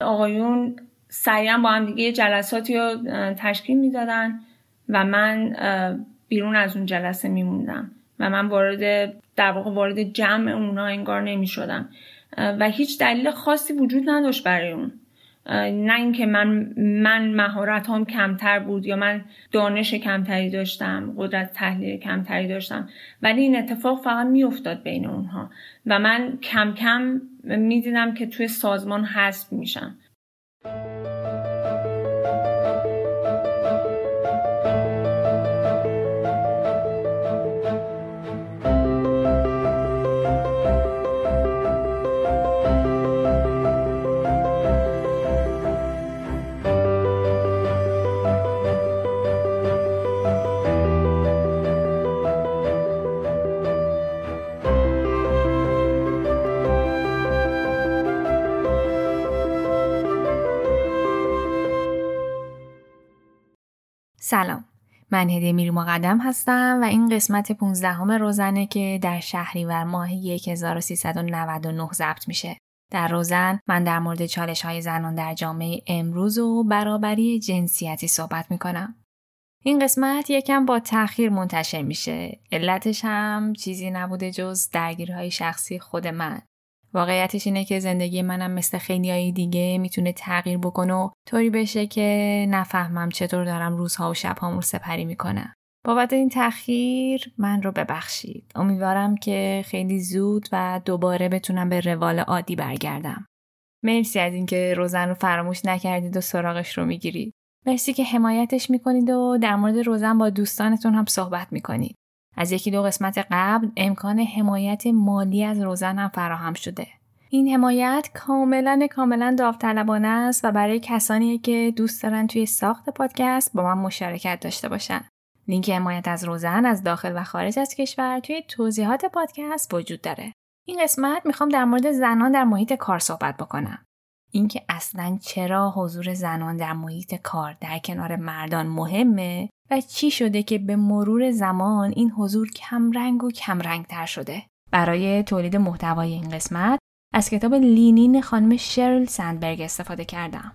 آقایون سریعا با هم دیگه جلساتی رو تشکیل می‌دادن و من بیرون از اون جلسه میموندم و من وارد در واقع وارد جمع اونا انگار نمی شدم و هیچ دلیل خاصی وجود نداشت برای اون. نه اینکه من من مهارت هم کمتر بود یا من دانش کمتری داشتم قدرت تحلیل کمتری داشتم ولی این اتفاق فقط میافتاد بین اونها و من کم کم می‌دیدم که توی سازمان حذف میشم. سلام من هدیه میری مقدم هستم و این قسمت 15 همه روزنه که در شهریور ماه 1399 ضبط میشه. در روزن من در مورد چالش های زنان در جامعه امروز و برابری جنسیتی صحبت می‌کنم. این قسمت یکم با تاخیر منتشر میشه. علتش هم چیزی نبوده جز درگیرهای شخصی خود من. واقعیتش اینه که زندگی منم مثل خیلی های دیگه می‌تونه تغییر بکنه و طوری بشه که نفهمم چطور دارم روزها و شبهامو سپری می‌کنم. بابت این تأخیر من رو ببخشید. امیدوارم که خیلی زود و دوباره بتونم به روال عادی برگردم. مرسی از اینکه روزن رو فراموش نکردید و سراغش رو می‌گیرید. مرسی که حمایتش می‌کنید و در مورد روزن با دوستانتون هم صحبت می‌کنید. از یکی دو قسمت قبل امکان حمایت مالی از روزن هم فراهم شده. این حمایت کاملا کاملا داوطلبانه است و برای کسانی که دوست دارن توی ساخت پادکست با من مشارکت داشته باشن. لینک حمایت از روزن از داخل و خارج از کشور توی توضیحات پادکست وجود داره. این قسمت می‌خوام در مورد زنان در محیط کار صحبت بکنم. اینکه اصلا چرا حضور زنان در محیط کار در کنار مردان مهمه و چی شده که به مرور زمان این حضور کمرنگ و کمرنگ تر شده. برای تولید محتوای این قسمت از کتاب لینین خانم شرل سندبرگ استفاده کردم.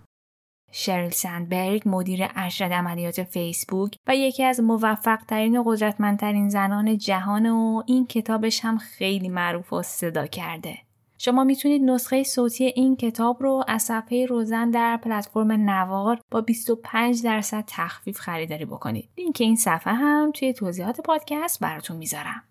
شرل سندبرگ مدیر ارشد عملیات فیسبوک و یکی از موفق ترین و قدرتمندترین زنان جهان و این کتابش هم خیلی معروف و صدا کرده. شما می‌تونید نسخه صوتی این کتاب رو از صفحه روزن در پلتفرم نوار با 25 درصد تخفیف خریداری بکنید. لینک این صفحه هم توی توضیحات پادکست براتون می‌ذارم.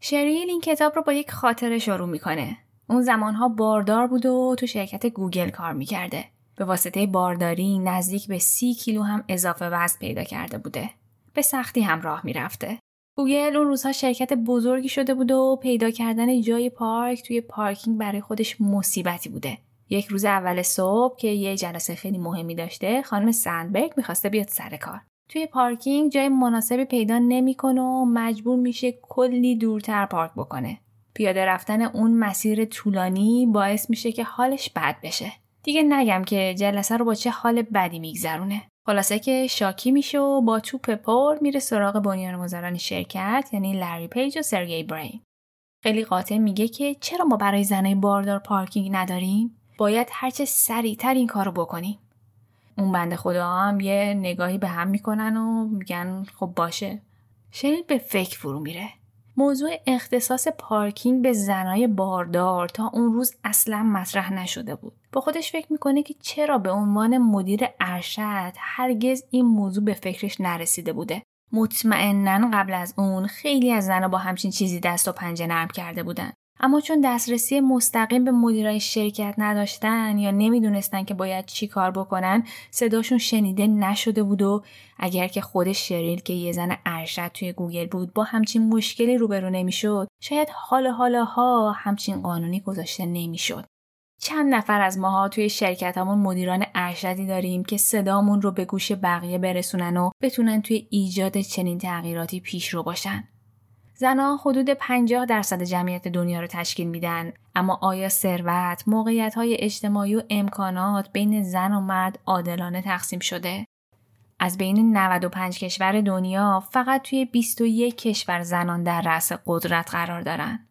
شریل این کتاب رو با یک خاطره شروع می‌کنه. اون زمانها باردار بود و تو شرکت گوگل کار می‌کرده. به واسطه بارداری نزدیک به سی کیلو هم اضافه وزن پیدا کرده بوده. به سختی هم راه می‌رفته. گوگل اون روزها شرکت بزرگی شده بود و پیدا کردن جای پارک توی پارکینگ برای خودش مصیبتی بوده. یک روز اول صبح که یه جلسه خیلی مهمی داشته خانم سندبرگ می‌خواسته بیاد سر کار. توی پارکینگ جای مناسبی پیدا نمی‌کنه و مجبور میشه کلی دورتر پارک بکنه. پیاده رفتن اون مسیر طولانی باعث میشه که حالش بد بشه. دیگه نگم که جلسه رو با چه حال بدی میگذرونه. خلاصه که شاکی میشه و با توپ پر میره سراغ بنیانگذاران شرکت یعنی لری پیج و سرگی برین. خیلی قاطع میگه که چرا ما برای زنای باردار پارکینگ نداریم؟ باید هرچه سریعتر این کارو بکنیم. اون بند خدا هم یه نگاهی به هم می‌کنن و میگن خب باشه. شنید به فکر فرو میره. موضوع اختصاص پارکینگ به زنای باردار تا اون روز اصلا مطرح نشده بود. با خودش فکر می‌کنه که چرا به عنوان مدیر ارشد هرگز این موضوع به فکرش نرسیده بوده. مطمئنا قبل از اون خیلی از زنها با همچین چیزی دست و پنجه نرم کرده بودن. اما چون دسترسی مستقیم به مدیرای شرکت نداشتن یا نمی‌دونستن که باید چی کار بکنن صداشون شنیده نشده بود و اگر که خود شریل که یه زن ارشد توی گوگل بود با همچین مشکلی روبرو نمی‌شد شاید حال حالاها همچین قانونی گذاشته نمی‌شد چند نفر از ماها توی شرکتمون مدیران ارشدی داریم که صدامون رو به گوش بقیه برسونن و بتونن توی ایجاد چنین تغییراتی پیش رو باشن. زنها حدود 50 درصد جمعیت دنیا رو تشکیل میدن اما آیا ثروت، موقعیت اجتماعی و امکانات بین زن و مرد عادلانه تقسیم شده؟ از بین 95 کشور دنیا فقط توی 21 کشور زنان در رأس قدرت قرار دارن.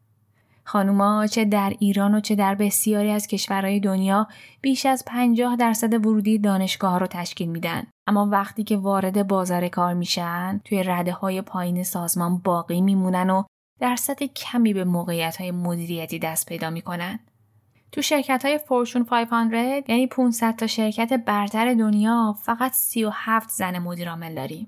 خانوما چه در ایران و چه در بسیاری از کشورهای دنیا بیش از 50 درصد ورودی دانشگاه رو تشکیل میدن. اما وقتی که وارد بازار کار میشن توی رده های پایین سازمان باقی میمونن و درصد کمی به موقعیت های مدیریتی دست پیدا می‌کنن. تو شرکت های فورچون 500 یعنی 500 تا شرکت برتر دنیا فقط 37 زن مدیرعامل داریم.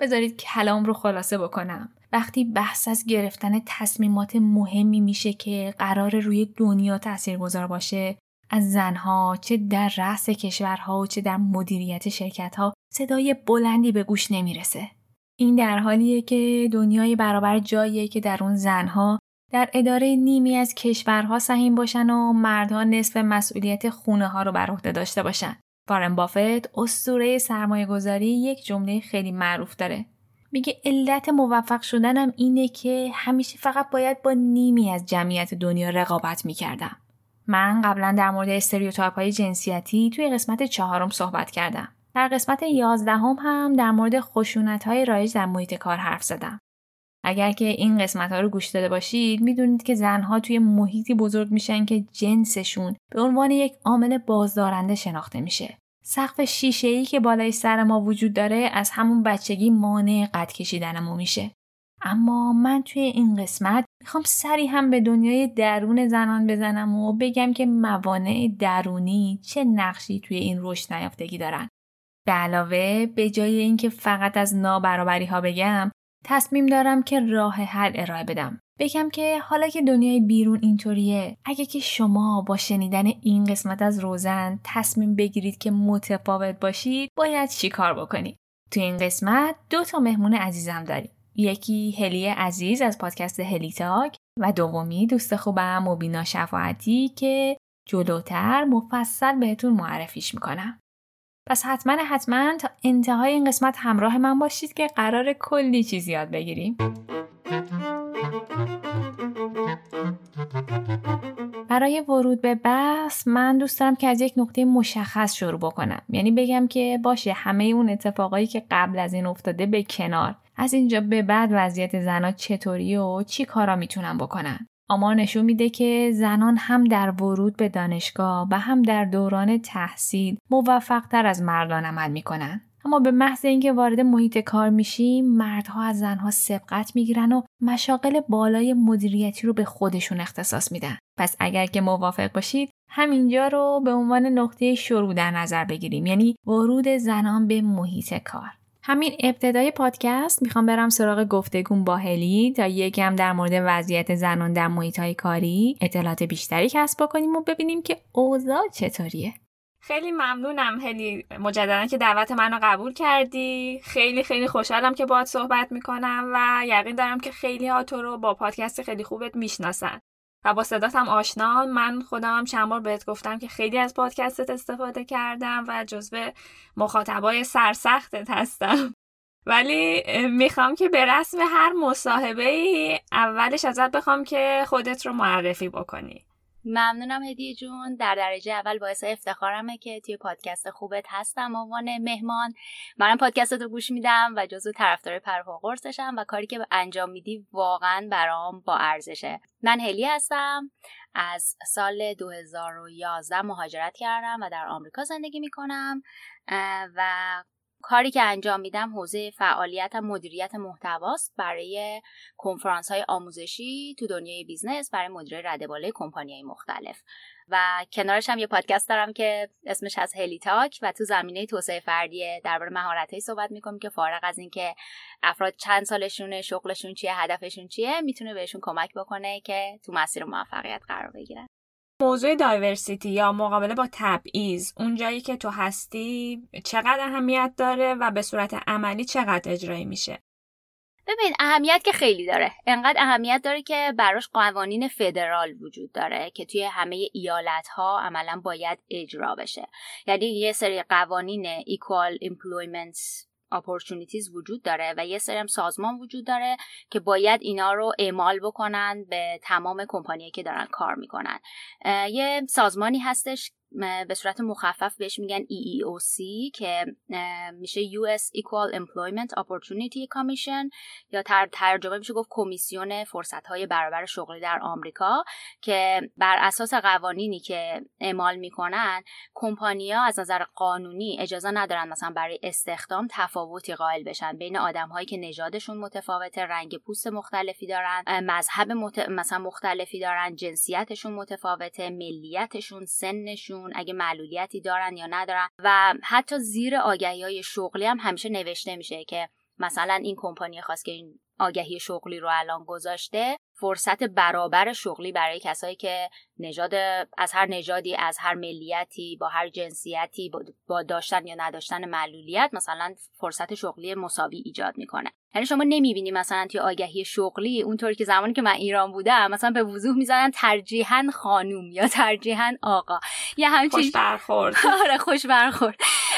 بذارید کلام رو خلاصه بکنم. وقتی بحث از گرفتن تصمیمات مهمی میشه که قرار روی دنیا تاثیرگذار باشه از زنها چه در رأس کشورها و چه در مدیریت شرکتها صدای بلندی به گوش نمی‌رسه. این در حالیه که دنیای برابر جاییه که در اون زنها در اداره نیمی از کشورها سهیم باشن و مردها نصف مسئولیت خونه ها رو بر عهده داشته باشن. وارن بافت اسطوره سرمایه گذاری یک جمله خیلی معروف داره. میگه علت موفق شدنم اینه که همیشه فقط باید با نیمی از جمعیت دنیا رقابت می‌کردم. من قبلا در مورد استریوتایپ های جنسیتی توی قسمت چهارم صحبت کردم. در قسمت یازدهم هم در مورد خشونت های رایج در محیط کار حرف زدم. اگر که این قسمت ها رو گوش داده باشید می‌دونید که زنها توی محیطی بزرگ میشن که جنسشون به عنوان یک عامل بازدارنده شناخته میشه. سقف شیشه ای که بالای سر ما وجود داره از همون بچگی مانع قد کشیدنمون میشه. اما من توی این قسمت می‌خوام سری هم به دنیای درون زنان بزنم و بگم که موانع درونی چه نقشی توی این رشد نیافتگی دارن. به علاوه به جای اینکه فقط از نابرابری ها بگم تصمیم دارم که راه حل ارائه بدم. بگم که حالا که دنیای بیرون اینطوریه اگه که شما با شنیدن این قسمت از روزن تصمیم بگیرید که متفاوت باشید باید چی کار بکنید تو این قسمت دو تا مهمون عزیزم داریم. یکی هلی عزیز از پادکست هلی تاک و دومی دوست خوبم مبینا شفاعتی که جلوتر مفصل بهتون معرفیش می‌کنم. پس حتما حتما تا انتهای این قسمت همراه من باشید که قرار کلی چیز یاد بگیریم. برای ورود به بحث من دوست دارم که از یک نقطه مشخص شروع بکنم. یعنی بگم که باشه همه اون اتفاقایی که قبل از این افتاده به کنار. از اینجا به بعد وضعیت زنها چطوری و چی کارا می‌تونن بکنن آمار نشون میده که زنان هم در ورود به دانشگاه و هم در دوران تحصیل موفقتر از مردان عمل می‌کنن. اما به محض اینکه وارد محیط کار میشیم مردها از زنها سبقت می‌گیرن و مشاقل بالای مدیریتی رو به خودشون اختصاص میدن. پس اگر که موافق باشید همینجا رو به عنوان نقطه شروع در نظر بگیریم یعنی ورود زنان به محیط کار. همین ابتدای پادکست می‌خوام برم سراغ گفتگون با هلی تا یکم در مورد وضعیت زنان در محیط کاری اطلاعات بیشتری کسب بکنیم و ببینیم که اوضاع چطوریه. خیلی ممنونم. هلی مجددا که دعوت منو قبول کردی. خیلی خیلی خوشحالم که باهات صحبت می‌کنم و یقین دارم که خیلی ها تو رو با پادکست خیلی خوبت می‌شناسن. و با هم آشنا من خودم هم چند بار بهت گفتم که خیلی از پادکستت استفاده کردم و جزو مخاطبای سرسختت هستم. ولی می‌خوام که به رسم هر مصاحبه ای اولش ازت بخوام که خودت رو معرفی بکنی. ممنونم هدیه جون. در درجه اول باعث افتخارمه که توی پادکست خوبت هستم. عنوان مهمان منم پادکست رو گوش میدم و جزو طرفدار پرها قرصشم و کاری که انجام میدی واقعا برام با ارزشه. من هلی هستم. از سال 2011 مهاجرت کردم و در آمریکا زندگی می‌کنم و کاری که انجام میدم حوزه فعالیت مدیریت محتواست برای کنفرانس های آموزشی تو دنیای business برای مدیر رده بالای کمپانی مختلف. و کنارش هم یه پادکست دارم که اسمش از هلی تاک و تو زمینه توسعه فردی درباره مهارت صحبت می‌کنم که فارغ از اینکه افراد چند سالشونه شغلشون چیه هدفشون چیه می‌تونه بهشون کمک بکنه که تو مسیر موفقیت قرار بگیرن. موضوع diversity یا مقابله با تبعیض اون جایی که تو هستی چقدر اهمیت داره و به صورت عملی چقدر اجرایی میشه. ببین اهمیت که خیلی داره. انقدر اهمیت داره که براش قوانین فدرال وجود داره که توی همه ایالت ها عملا باید اجرا بشه. یعنی یه سری قوانین Equal Employment اپورتونیتیز وجود داره و یه سری هم سازمان وجود داره که باید اینا رو اعمال بکنن به تمام کمپانیایی که دارن کار می‌کنن. یه سازمانی هستش به صورت مخفف بهش میگن EEOC که میشه US Equal Employment Opportunity Commission یا تر ترجمه میشه گفت کمیسیون فرصت های برابر شغلی در آمریکا که بر اساس قوانینی که اعمال می‌کنن کمپانیا از نظر قانونی اجازه ندارن مثلا برای استخدام تفاوتی قائل بشن. بین آدم هایی که نژادشون متفاوته رنگ پوست مختلفی دارن مذهب مثلا مختلفی دارن جنسیتشون متفاوته ملیتشون سنشون اگه معلولیتی دارن یا ندارن. و حتی زیر آگهی های شغلی هم همیشه نوشته میشه که مثلا این کمپانی خواست که این آگهی شغلی رو الان گذاشته. فرصت برابر شغلی برای کسایی که نژاد از هر نژادی از هر ملیتی با هر جنسیتی با داشتن یا نداشتن معلولیت مثلا فرصت شغلی مساوی ایجاد می‌کنه. یعنی شما نمی‌بینی مثلا توی آگهی شغلی اونطوری که زمانی که من ایران بودم مثلا به وضوح می‌زنن ترجیحاً خانوم یا ترجیحاً آقا. یه همچین خوش برخورد. آره خوش برخورد.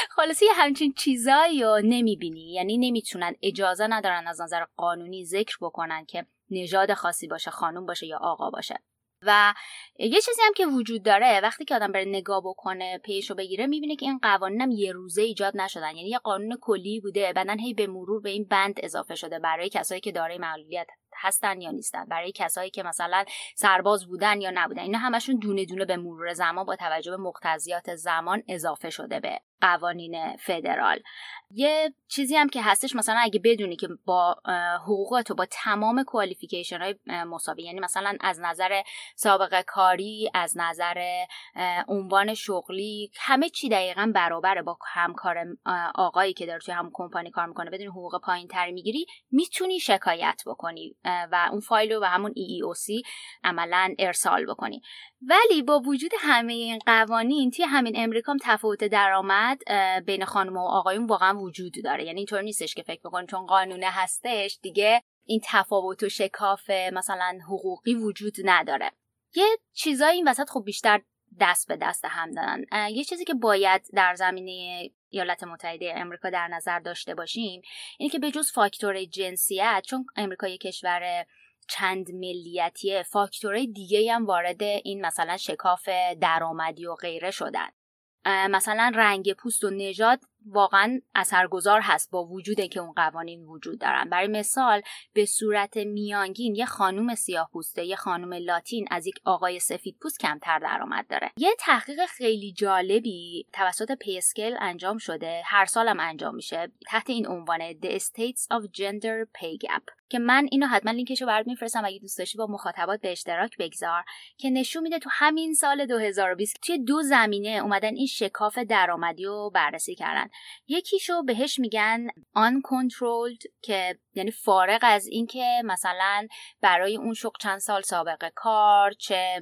خلاصی یه همچین چیزایی رو نمی‌بینی. یعنی نمی‌تونن اجازه ندارن از نظر قانونی ذکر بکنن که نژاد خاصی باشه خانوم باشه یا آقا باشه. و یه چیزی هم که وجود داره وقتی که آدم بره نگاه بکنه پیشو بگیره می‌بینه که این قوانین هم یه روزه ایجاد نشدن. یعنی یه قانون کلی بوده بعدن هی به مرور به این بند اضافه شده برای کسایی که دارای معلولیت هستن یا نیستن. برای کسایی که مثلا سرباز بودن یا نبودن. اینا همشون دونه دونه به مرور زمان با توجه به مقتضیات زمان اضافه شده به قوانین فدرال. یه چیزی هم که هستش مثلا اگه بدونی که با حقوق تو با تمام کوالیفیکیشن های مساوی یعنی مثلا از نظر سابقه کاری از نظر عنوان شغلی همه چی دقیقا برابره با همکار آقایی که داره توی هم کمپانی کار می‌کنه. بدون حقوق پایین تری می‌گیری می‌تونی شکایت بکنی. و اون فایل رو به همون EEOC عملا ارسال بکنی. ولی با وجود همه این قوانین توی همین امریکا هم تفاوت درآمد بین خانم و آقایون واقعا وجود داره. یعنی اینطور نیستش که فکر بکنید چون قانونه هستش دیگه این تفاوت و شکاف مثلا حقوقی وجود نداره. یه چیزایی این وسط خب بیشتر دست به دست هم دادن یه چیزی که باید در زمینه ایالات متحده امریکا در نظر داشته باشیم اینه که به جز فاکتور جنسیت چون امریکا یک کشور چند ملیتیه فاکتورهای دیگه هم وارد این مثلا شکاف درآمدی و غیره شدن. مثلا رنگ پوست و نژاد واقعا اثرگذار هست با وجود که اون قوانین وجود دارن. برای مثال به صورت میانگین یه خانوم سیاه پوسته یه خانوم لاتین از یک آقای سفید پوست کمتر درآمد داره. یه تحقیق خیلی جالبی توسط پیسکل انجام شده. هر سالم انجام میشه. تحت این عنوان The States of Gender Pay Gap. که من اینو حتما لینکشو برات میفرستم. اگه دوست داشتی با مخاطبات به اشتراک بگذار. که نشون میده تو همین سال 2020 توی دو زمینه اومدن این شکاف درآمدی رو بررسی کردن. یکیشو بهش میگن uncontrolled که یعنی فارغ از اینکه مثلا برای اون شغل چند سال سابقه کار چه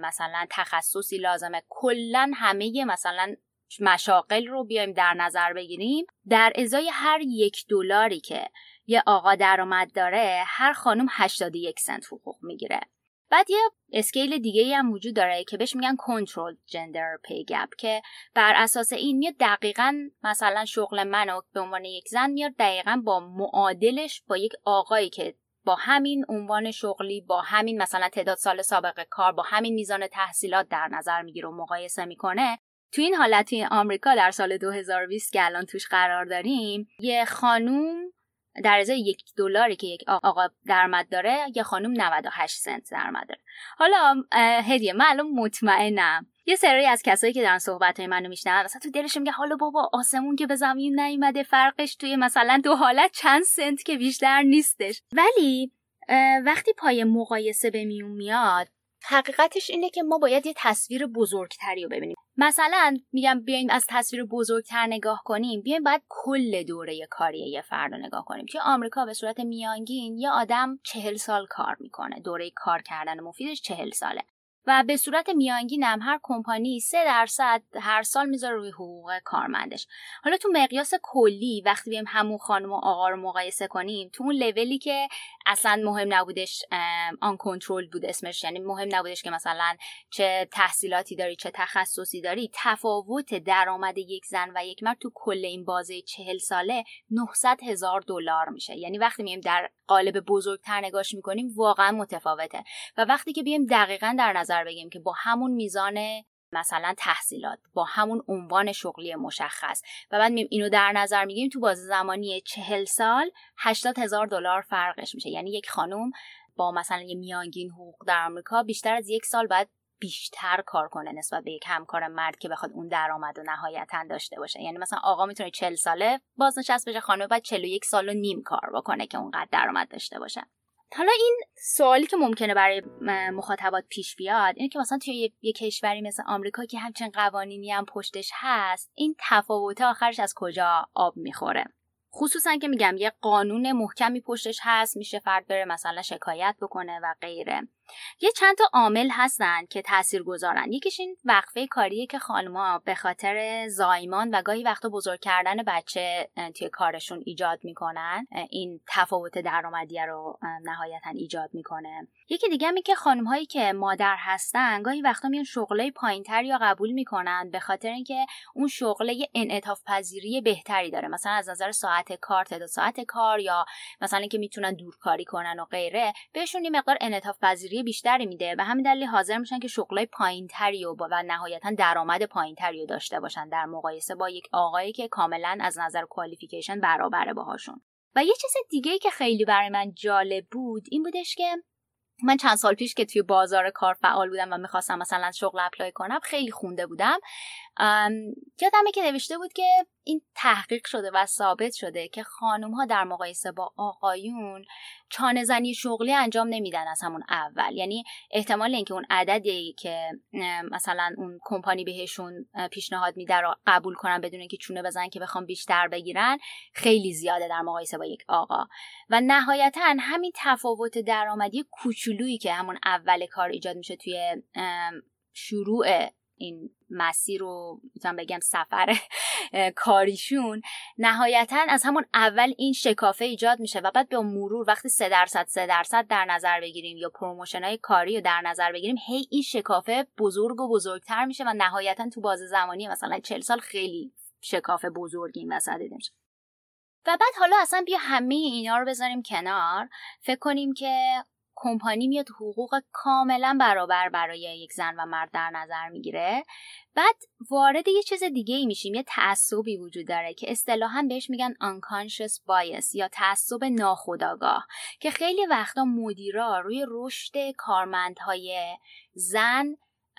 مثلا تخصصی لازمه. کلا همه مثلا مشاقل رو بیایم در نظر بگیریم. در ازای هر یک دلاری که یه آقا درآمد داره هر خانم 81 سنت حقوق می‌گیره. بعد یه اسکیل دیگه هم وجود داره که بهش میگن کنترل جندر پی گپ که بر اساس این میاد دقیقا مثلا شغل منو به عنوان یک زن میاد دقیقا با معادلش با یک آقایی که با همین عنوان شغلی با همین مثلا تعداد سال سابقه کار با همین میزان تحصیلات در نظر می‌گیره و مقایسه می‌کنه. تو این حالت آمریکا در سال 2020 که الان توش قرار داریم یه خانوم در ازای یک دلاری که یک آقا درآمد داره یه خانم 98 سنت درآمد داره. حالا هدیه الان مطمئنم. یه سری از کسایی که دارن صحبت های منو میشنون مثلا تو دلش میگه حالا بابا آسمون که به زمین نیومده فرقش توی مثلا دو حالت چند سنت که بیشتر نیستش. ولی وقتی پای مقایسه به میون میاد حقیقتش اینه که ما باید یه تصویر بزرگتری رو ببینیم. مثلا میگم بیایم از تصویر بزرگتر نگاه کنیم بیایم باید کل دوره کاری یه فرد رو نگاه کنیم توی آمریکا به صورت میانگین یه آدم چهل سال کار می‌کنه. دوره کار کردن مفیدش چهل ساله. و به صورت میانگین هم هر کمپانی سه درصد هر سال می‌ذاره روی حقوق کارمندش. حالا تو مقیاس کلی وقتی بیم همون خانم و آقا رو مقایسه کنیم تو اون لولی که اصلا مهم نبودش آن کنترل بود اسمش. یعنی مهم نبودش که مثلا چه تحصیلاتی داری چه تخصصی داری. تفاوت درآمد یک زن و یک مرد تو کل این بازه چهل ساله 900 هزار دلار میشه. یعنی وقتی میم در قالب بزرگتر نگاش می‌کنیم واقعا متفاوته. و وقتی که بیم دقیقا در نظر بگیم که با همون میزان مثلا تحصیلات با همون عنوان شغلی مشخص. و بعد اینو در نظر می‌گیریم تو بازه زمانی چهل سال هشتاد هزار دلار فرقش میشه. یعنی یک خانم با مثلا یه میانگین حقوق در آمریکا بیشتر از یک سال بعد بیشتر کار کنه نسبت به یک همکار مرد که بخواد اون درآمد و نهایتا داشته باشه. یعنی مثلا آقا می‌تونه 40 ساله بازنشست بشه خانم بعد 41 سال و نیم کار بکنه که اونقدر درآمد داشته باشه. حالا این سوالی که ممکنه برای مخاطبات پیش بیاد اینه که مثلا توی یه کشوری مثل آمریکا که همچین قوانینی هم پشتش هست این تفاوت آخرش از کجا آب می‌خوره؟ خصوصا که میگم یه قانون محکمی پشتش هست میشه فرد بره مثلا شکایت بکنه و غیره. یه چند تا عامل هستن که تاثیر گذارن یکیش این وقفه کاریه که خانمها به خاطر زایمان و گاهی وقتا بزرگ کردن بچه توی کارشون ایجاد می‌کنن. این تفاوت درآمدی رو نهایتا ایجاد می‌کنه. یکی دیگه می که خانم هایی که مادر هستن گاهی وقتا میان شغله پایینتر یا قبول می‌کنن به خاطر اینکه اون شغله انعطاف پذیری بهتری داره. مثلا از نظر ساعت کار تعداد ساعت کار یا مثلا اینکه می‌تونن دورکاری کنن و غیره بهشون یه مقدار انعطاف پذیری بیشتری میده و همین دلیل حاضر میشن که شغلای پایینتری و, و نهایتا درآمد پایینتری داشته باشن در مقایسه با یک آقایی که کاملا از نظر کوالیفیکیشن برابره باهاشون. و یه چیز دیگه که خیلی برای من جالب بود این بودش که من چند سال پیش که توی بازار کار فعال بودم و می‌خواستم مثلا شغل اپلای کنم خیلی خونده بودم. یادمه که نوشته بود که این تحقیق شده و ثابت شده که خانم ها در مقایسه با آقایون چانه زنی شغلی انجام نمیدن از همون اول. یعنی احتمال اینکه اون عددی که مثلا اون کمپانی بهشون پیشنهاد میده رو قبول کنن بدون اینکه چونه بزنن که بخوام بیشتر بگیرن خیلی زیاده در مقایسه با یک آقا. و نهایتا همین تفاوت درآمدی کوچولویی که همون اول کار ایجاد میشه توی شروع این مسیر رو می‌تونم بگم سفر کاریشون نهایتا از همون اول این شکافه ایجاد میشه و بعد به مرور وقتی سه درصد سه درصد در نظر بگیریم یا promotion های کاری رو در نظر بگیریم هی این شکافه بزرگ و بزرگتر میشه و نهایتا تو باز زمانی مثلا چل سال خیلی شکافه بزرگی این وسط میشه. و بعد حالا اصلا بیا همه اینا رو بذاریم کنار. فکر کنیم که کمپانی میاد حقوق کاملا برابر برای یک زن و مرد در نظر می‌گیره بعد وارد یه چیز دیگه ای میشیم یه تعصبی وجود داره که اصطلاحا بهش میگن unconscious bias یا تعصب ناخودآگاه که خیلی وقتا مدیرا روی رشد کارمندهای زن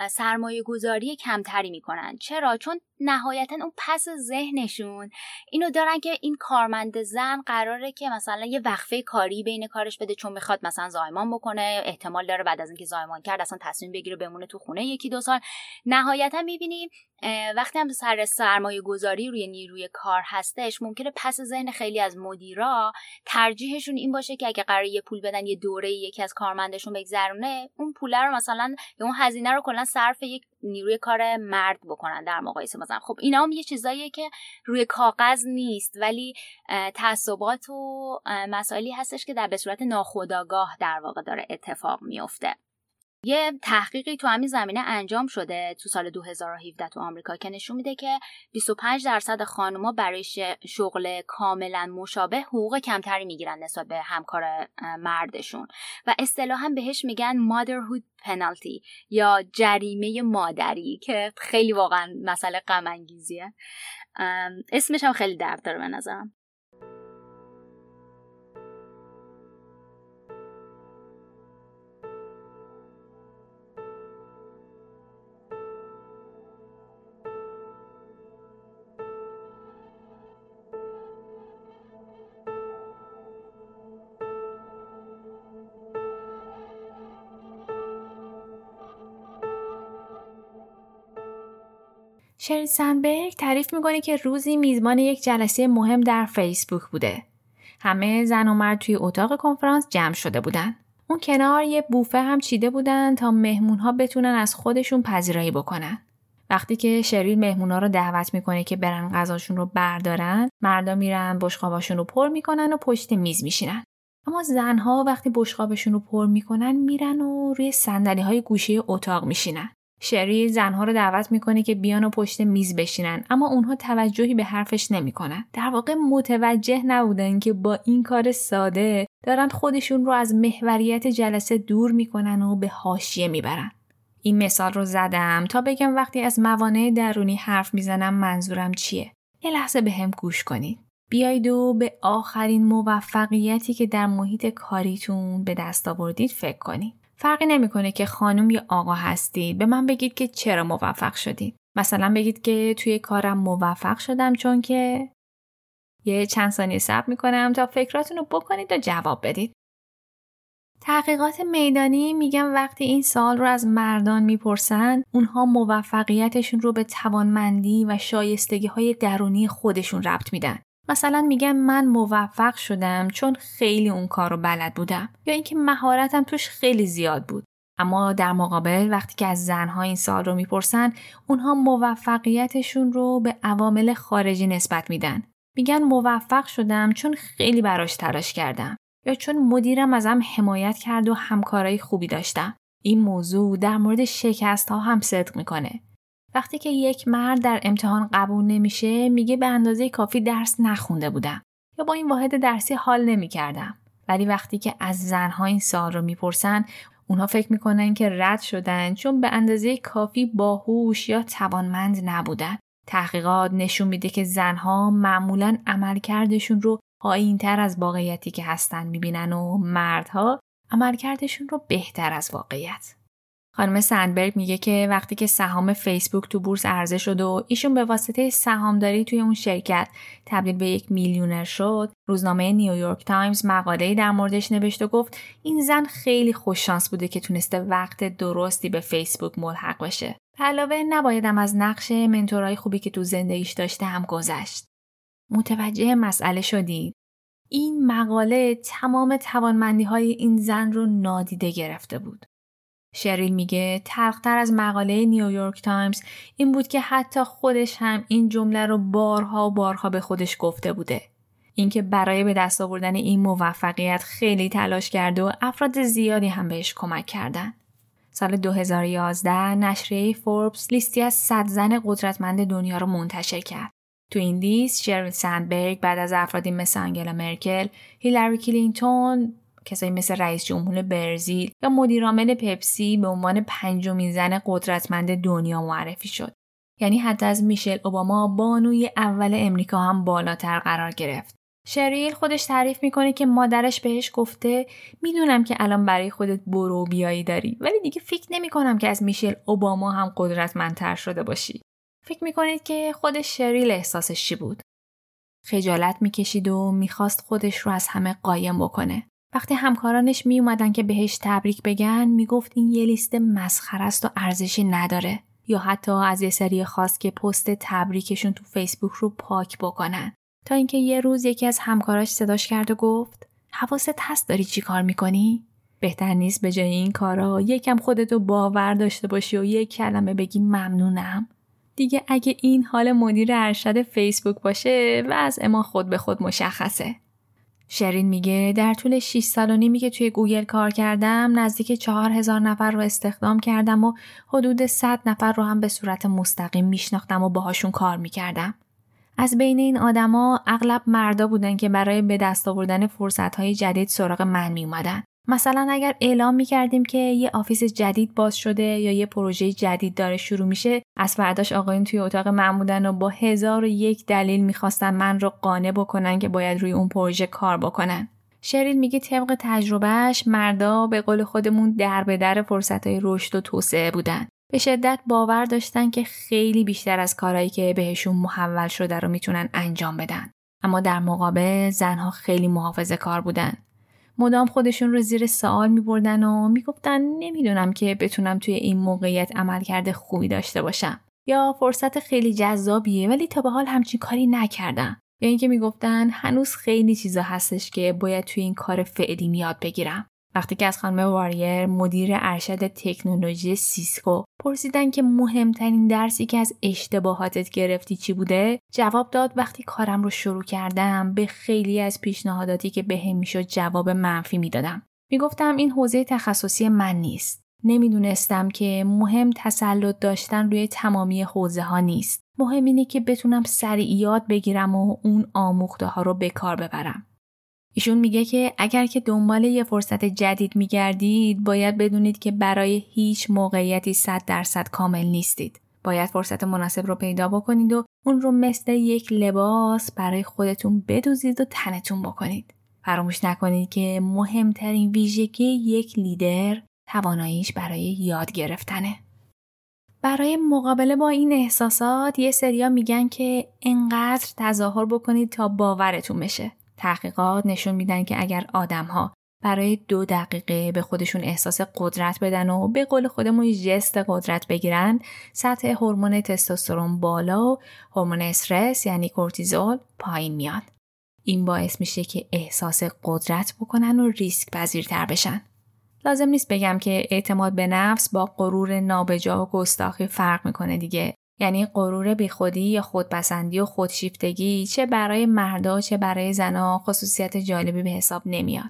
سرمایه گذاری کمتری می‌کنن چرا؟ چون نهایتا اون پس ذهنشون. اینو دارن که این کارمند زن قراره که مثلا یه وقفه کاری بین کارش بده چون می‌خواد مثلا زایمان بکنه احتمال داره بعد از اینکه زایمان کرد اصلا تصمیم بگیره بمونه تو خونه یکی دو سال. نهایتا می‌بینیم وقتی هم سر سرمایه گذاری روی نیروی کار هستش ممکنه پس ذهن خیلی از مدیرا ترجیحشون این باشه که اگه قرار یه پول بدن یه دوره یکی از کارمندشون بگذرونه اون پول رو مثلا اون هزینه رو کلا صرف یک نیروی کار مرد بکنن در مقایسه مثلا. خب اینا هم یه چیزاییه که روی کاغذ نیست ولی تعصبات و مسائلی هستش که در به صورت ناخودآگاه در واقع داره اتفاق میفته. یه تحقیقی تو همین زمینه انجام شده تو سال 2017 تو آمریکا که نشون میده که 25 درصد خانوما برای شغل کاملا مشابه حقوق کمتری می‌گیرن نسبت به همکار مردشون. و اصطلاحا بهش میگن motherhood penalty یا جریمه مادری که خیلی واقعا مسئله غم اسمش هم خیلی درد داره به نظرم. شری سنبرگ تعریف می‌کنه که روزی میزبان یک جلسه مهم در فیسبوک بوده. همه زن و مرد توی اتاق کنفرانس جمع شده بودن. اون کنار یه بوفه هم چیده بودن تا مهمون ها بتونن از خودشون پذیرایی بکنن. وقتی که شریل مهمونا رو دعوت می‌کنه که برن غذاشون رو بردارن، مردا میرن بشقاباشون رو پر می‌کنن و پشت میز میشینن. اما زنها وقتی بشقابشون رو پر می‌کنن میرن و روی صندلی های گوشه اتاق میشینن. شری زنها رو دعوت می‌کنه که بیان و پشت میز بشینن اما اونها توجهی به حرفش نمی‌کنن در واقع متوجه نبودن که با این کار ساده دارن خودشون رو از محوریت جلسه دور می‌کنن و به حاشیه می‌برن این مثال رو زدم تا بگم وقتی از موانع درونی حرف می‌زنم منظورم چیه. یه لحظه به هم گوش کنید. بیایید و به آخرین موفقیتی که در محیط کاریتون به دست آوردید فکر کنید. فرقی نمی‌کنه که خانم یا آقا هستید. به من بگید که چرا موفق شدید. مثلا بگید که توی کارم موفق شدم چون که یه چند ثانیه صبر می‌کنم تا فکراتون رو بکنید و جواب بدید. تحقیقات میدانی میگن وقتی این سال رو از مردان می‌پرسن اونها موفقیتشون رو به توانمندی و شایستگی های درونی خودشون ربط میدن. مثلا میگن من موفق شدم چون خیلی اون کار رو بلد بودم یا اینکه مهارتم توش خیلی زیاد بود. اما در مقابل وقتی که از زنها این سال رو می‌پرسن اونها موفقیتشون رو به عوامل خارجی نسبت میدن. میگن موفق شدم چون خیلی براش تلاش کردم. یا چون مدیرم ازم حمایت کرد و همکارای خوبی داشتم. این موضوع در مورد شکست ها هم صدق می‌کنه. وقتی که یک مرد در امتحان قبول نمیشه میگه به اندازه کافی درس نخونده بودم یا با این واحد درسی حال نمی‌کردم. ولی وقتی که از زنها این سال رو می‌پرسن اونها فکر می‌کنن که رد شدن چون به اندازه کافی باهوش یا توانمند نبودن. تحقیقات نشون میده که زنها معمولا عملکردشون رو پایین تر از واقعیتی که هستن می‌بینن و مردها عملکردشون رو بهتر از واقعیت. خانم سندبرگ میگه که وقتی که سهام فیسبوک تو بورس عرضه شد و ایشون به واسطه سهامداری توی اون شرکت تبدیل به یک میلیونر شد روزنامه نیویورک تایمز مقاله‌ای در موردش نوشت و گفت این زن خیلی خوششانس بوده که تونسته وقت درستی به فیسبوک ملحق بشه. به علاوه نبایدم از نقش mentor ای خوبی که تو زندگیش داشته هم گذشت. متوجه مسئله شدید این مقاله تمام توانمندی های این زن رو نادیده گرفته بود. شریل میگه تلختر از مقاله نیویورک تایمز این بود که حتی خودش هم این جمله رو بارها و بارها به خودش گفته بوده. اینکه برای به دست آوردن این موفقیت خیلی تلاش کرده و افراد زیادی هم بهش کمک کردن. سال 2011 نشریه فوربس لیستی از 100 زن قدرتمند دنیا رو منتشر کرد. تو این لیست شرل سندبرگ بعد از افرادی مثل انگلا مرکل، هیلاری کلینتون، کسایی مثل رئیس جمهور برزیل یا مدیرعامل پپسی به عنوان پنجمین زن قدرتمند دنیا معرفی شد. یعنی حتی از میشل اوباما بانوی اول امریکا هم بالاتر قرار گرفت. شریل خودش تعریف می‌کنه که مادرش بهش گفته می‌دونم که الان برای خودت برو بیایی داری ولی دیگه فکر نمی کنم که از میشل اوباما هم قدرتمندتر شده باشی. فکر می‌کنید که خود شریل احساسش چی بود؟ خجالت می‌کشید و می‌خواست خودش رو از همه قایم بکنه. وقتی همکارانش می اومدن که بهش تبریک بگن می‌گفت این یه لیست مسخره است و ارزشی نداره یا حتی از یه سری خاص که پست تبریکشون تو فیسبوک رو پاک بکنن تا اینکه یه روز یکی از همکاراش صداش کرد و گفت حواست هست داری چی کار می‌کنی؟ بهتر نیست به جای این کارا یکم خودتو باور داشته باشی و یک کلمه بگی ممنونم دیگه اگه این حال مدیر ارشد فیسبوک باشه و از اما خود به خود مشخصه. شرین میگه در طول 6 سال و نیمی که توی گوگل کار کردم نزدیک 4000 نفر رو استخدام کردم و حدود 100 نفر رو هم به صورت مستقیم میشناختم و باهاشون کار می‌کردم. از بین این آدما اغلب مردا بودن که برای به دست آوردن فرصتهای جدید سراغ من می اومدن. مثلا اگر اعلام می کردیم که یه office جدید باز شده یا یه پروژه جدید داره شروع میشه از فرداش آقایون توی اتاق من و با هزار و یک دلیل می‌خواستن من رو قانع بکنن که باید روی اون پروژه کار بکنن. شریل میگه طبق تجربهش مردا به قول خودمون در به در فرصتهای رشد و توسعه بودن. به شدت باور داشتن که خیلی بیشتر از کارهایی که بهشون محول شده رو می‌تونن انجام بدن. اما در مقابل زنها خیلی محافظه کار بودن. مدام خودشون رو زیر سوال می بردن و می‌گفتن نمی‌دونم که بتونم توی این موقعیت عملکرد خوبی داشته باشم. یا فرصت خیلی جذابیه ولی تا به حال همچین کاری نکردم. یا اینکه می‌گفتن هنوز خیلی چیزا هستش که باید توی این کار فعلی یاد بگیرم. وقتی که از خانم واریر مدیر ارشد تکنولوژی سیسکو پرسیدن که مهمترین درسی که از اشتباهاتت گرفتی چی بوده جواب داد وقتی کارم رو شروع کردم به خیلی از پیشنهاداتی که بهم می‌شد جواب منفی می‌دادم. می‌گفتم این حوزه تخصصی من نیست. نمی‌دونستم که مهم تسلط داشتن روی تمامی حوزه ها نیست. مهم اینه که بتونم سریع یاد بگیرم و اون آموخته ها رو به کار ببرم. ایشون میگه که اگر که دنبال یه فرصت جدید میگردید باید بدونید که برای هیچ موقعیتی صد درصد کامل نیستید. باید فرصت مناسب رو پیدا بکنید و اون رو مثل یک لباس برای خودتون بدوزید و تنتون بکنید. فراموش نکنید که مهمترین ویژگی یک لیدر تواناییش برای یاد گرفتنه. برای مقابله با این احساسات یه سریا میگن که انقدر تظاهر بکنید تا باورتون بشه. تحقیقات نشون میدن که اگر آدمها برای دو دقیقه به خودشون احساس قدرت بدن و به قول خودمون جست قدرت بگیرن سطح هورمون تستوسترون بالا و هورمون استرس یعنی کورتیزول پایین میاد. این باعث میشه که احساس قدرت بکنن و ریسک پذیرتر بشن. لازم نیست بگم که اعتماد به نفس با غرور نابجا و گستاخی فرق می‌کنه دیگه. یعنی غرور بیخودی یا خودپسندی و خودشیفتگی چه برای مردا چه برای زنها خصوصیت جالبی به حساب نمیاد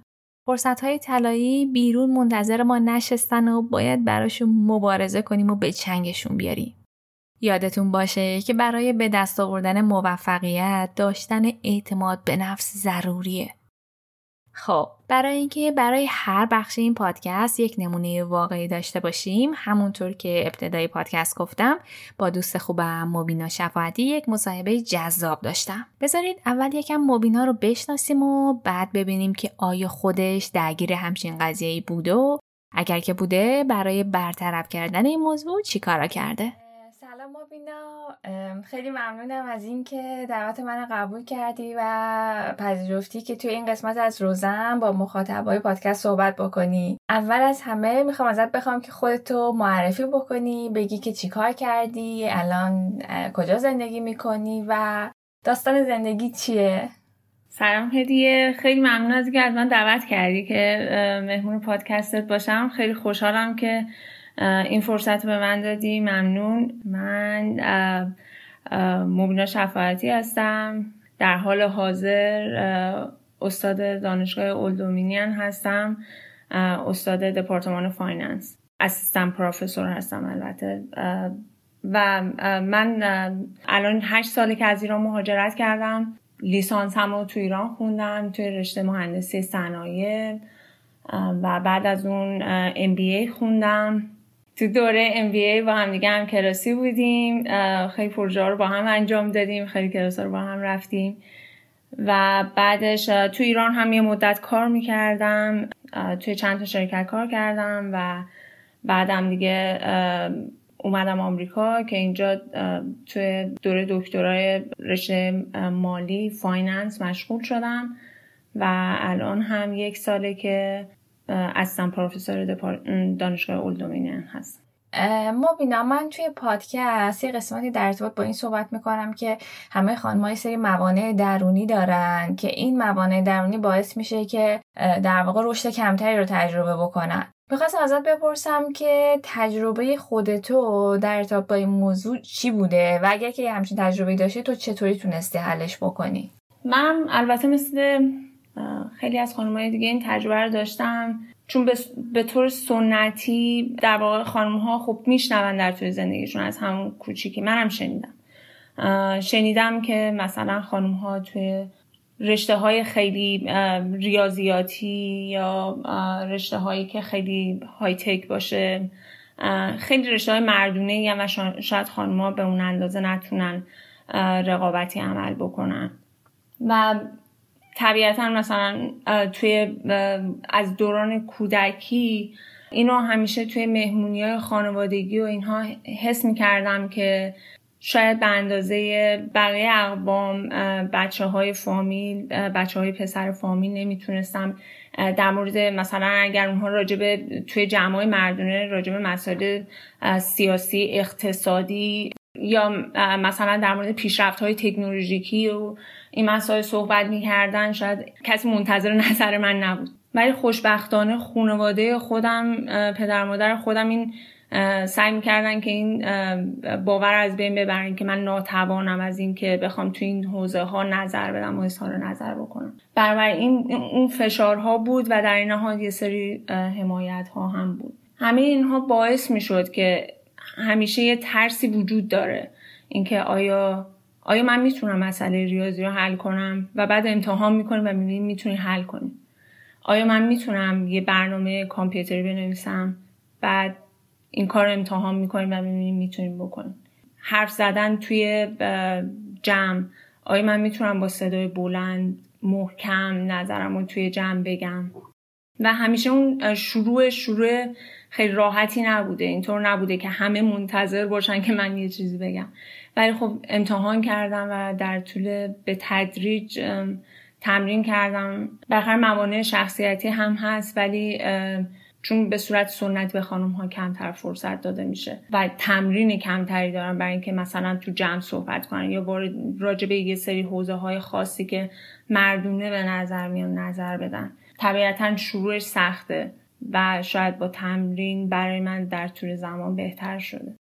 فرصت های طلایی بیرون منتظر ما نشستن و باید براشون مبارزه کنیم و به چنگشون بیاریم. یادتون باشه که برای به دست آوردن موفقیت داشتن اعتماد به نفس ضروریه. خب برای اینکه برای هر بخش این پادکست یک نمونه واقعی داشته باشیم همونطور که ابتدای پادکست گفتم با دوست خوبم مبینا شفاعتی یک مصاحبه جذاب داشتم. بذارید اول یکم مبینا رو بشناسیم و بعد ببینیم که آیا خودش درگیر همچین قضیه بوده و اگر که بوده برای برطرف کردن این موضوع چیکارا کرده. سلام مبینا خیلی ممنونم از اینکه دعوت من قبول کردی و پذیرفتی که توی این قسمت از روزم با مخاطبای پادکست صحبت بکنی. اول از همه می‌خوام ازت بخوام که خودتو معرفی بکنی بگی که چیکار کردی الان کجا زندگی می‌کنی و داستان زندگی چیه؟ سلام هدیه. خیلی ممنون از اینکه از من دعوت کردی که مهمون پادکستت باشم. خیلی خوشحالم که این فرصت به من دادی ممنون. من مبینا شفاعتی هستم. در حال حاضر استاد دانشگاه Old Dominion هستم. استاد دپارتمان finance. assistant professor هستم البته. و من الان هشت ساله که از ایران مهاجرت کردم لیسانس هم رو تو ایران خوندم توی رشته مهندسی صنایع. و بعد از اون MBA خوندم. تو دوره MBA با هم دیگه هم کلاسی بودیم خیلی پروژه رو با هم انجام دادیم خیلی کلاس رو با هم رفتیم. و بعدش تو ایران هم یه مدت کار می‌کردم. توی چند تا شرکت کار کردم و بعدم دیگه اومدم آمریکا که اینجا توی دوره دکترای رشته مالی finance مشغول شدم. و الان هم یک ساله که assistant professor دانشگاه Old Dominion هست. مبینا من توی پادکست یه قسمتی در ارتباط با این صحبت می‌کنم که همه خانم‌ها سری موانع درونی دارن که این موانع درونی باعث میشه که در واقع رشد کمتری رو تجربه بکنن. می‌خواستم ازت بپرسم که تجربه خودتو در ارتباط با این موضوع چی بوده و اگر که همچین تجربه داشتی تو چطوری تونستی حلش بکنی؟ من البته مثل خیلی از خانمهای دیگه این تجربه رو داشتم چون به طور سنتی در واقع خانم ها خب میشنون در توی زندگیشون از همون کوچیکی. منم شنیدم. شنیدم که مثلا خانم ها توی رشته های خیلی ریاضیاتی یا رشته هایی که خیلی های تک باشه خیلی رشته های مردونه و شاید خانم ها به اون اندازه نتونن رقابتی عمل بکنن. و طبیعتا مثلا توی از دوران کودکی اینو همیشه توی مهمونی های خانوادگی و اینها حس می‌کردم که شاید به اندازه بقیه اقوام بچه های فامیل بچه های پسر فامیل نمی‌تونستم در مورد مثلا اگر اونها راجب توی جمعای مردونه راجب مسائل سیاسی اقتصادی یا مثلا در مورد پیشرفت های تکنولوژیکی و این مسائل صحبت می‌کردن شاید کسی منتظر نظر من نبود. ولی خوشبختانه خانواده خودم پدر مادر خودم این سعی می‌کردن که این باور از بین ببرن که من ناتوانم از این که بخوام تو این حوزه ها نظر بدم و اظهار نظر بکنم. این اون فشارها بود و در این حال یه سری حمایت ها هم بود. همه اینها باعث می‌شد که همیشه یه ترسی وجود داره. اینکه آیا آیا من می‌تونم مسئله ریاضی رو حل کنم؟ و بعد امتحان می‌کنیم و می‌بینیم می‌تونی حل کنی. آیا من می‌تونم یه برنامه کامپیوتری بنویسم؟ بعد این کار رو امتحان می‌کنیم و می‌بینیم می‌تونیم بکنیم. حرف زدن توی جمع. آیا من می‌تونم با صدای بلند محکم نظرم رو توی جمع بگم؟ و همیشه اون شروع شروع خیلی راحتی نبوده. اینطور نبوده که همه منتظر باشن که من یه چیزی بگم. ولی خب امتحان کردم و در طول به تدریج تمرین کردم. بخیر موانع شخصیتی هم هست ولی چون به صورت سنت به خانم ها کمتر فرصت داده میشه و تمرین کمتری دارن برای اینکه مثلا تو جمع صحبت کنن یا راجع به یه سری حوزه های خاصی که مردونه به نظر میان نظر بدن. طبیعتا شروعش سخته و شاید با تمرین برای من در طول زمان بهتر شده.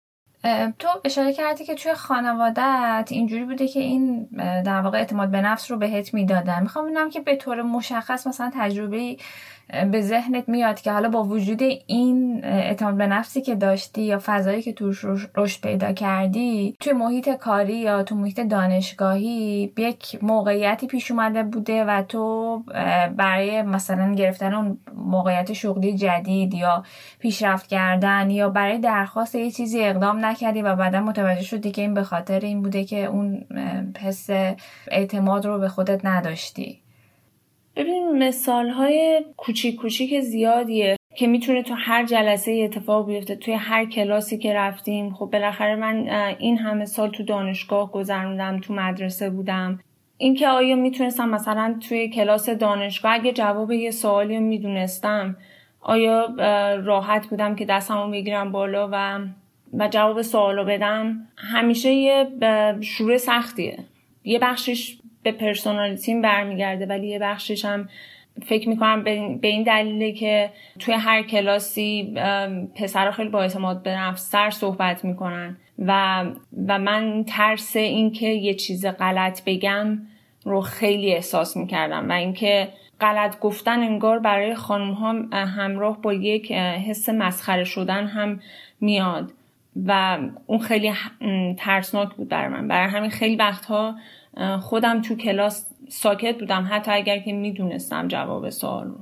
تو اشاره کردی که توی خانوادت اینجوری بوده که این در واقع اعتماد به نفس رو بهت می‌دادن. می‌خوام ببینم که به طور مشخص مثلا تجربه به ذهنت میاد که حالا با وجود این اعتماد به نفسی که داشتی یا فضایی که توش رشد پیدا کردی توی محیط کاری یا تو محیط دانشگاهی یک موقعیتی پیش اومده بوده و تو برای مثلا گرفتن اون موقعیت شغلی جدید یا پیشرفت کردن یا برای درخواست یه چیزی اقدام نکردی و بعدا متوجه شدی که این به خاطر این بوده که اون حس اعتماد رو به خودت نداشتی. ببین مثال های کوچیک کوچیک زیادیه که می‌تونه تو هر جلسه اتفاق بیفته توی هر کلاسی که رفتیم. خب بالاخره من این همه سال تو دانشگاه گذروندم تو مدرسه بودم. اینکه آیا می‌تونستم مثلا توی کلاس دانشگاه اگه جواب یه سوالی رو می‌دونستم آیا راحت بودم که دستمو بگیرم بالا و و جواب سوالو بدم؟ همیشه یه شروع سختیه. یه بخشش به پرسونالیتیم برمیگرده ولی یه بخشش هم فکر می‌کنم به این دلیله که توی هر کلاسی پسرها خیلی با اعتماد به نفس سر صحبت می‌کنن و و من ترس اینکه یه چیز غلط بگم رو خیلی احساس می‌کردم و اینکه غلط گفتن انگار برای خانم ها همراه با یک حس مسخره شدن هم میاد و اون خیلی ترسناک بود برای من. برای همین خیلی وقتها خودم تو کلاس ساکت بودم. حتی اگر که می‌دونستم جواب سوال رو.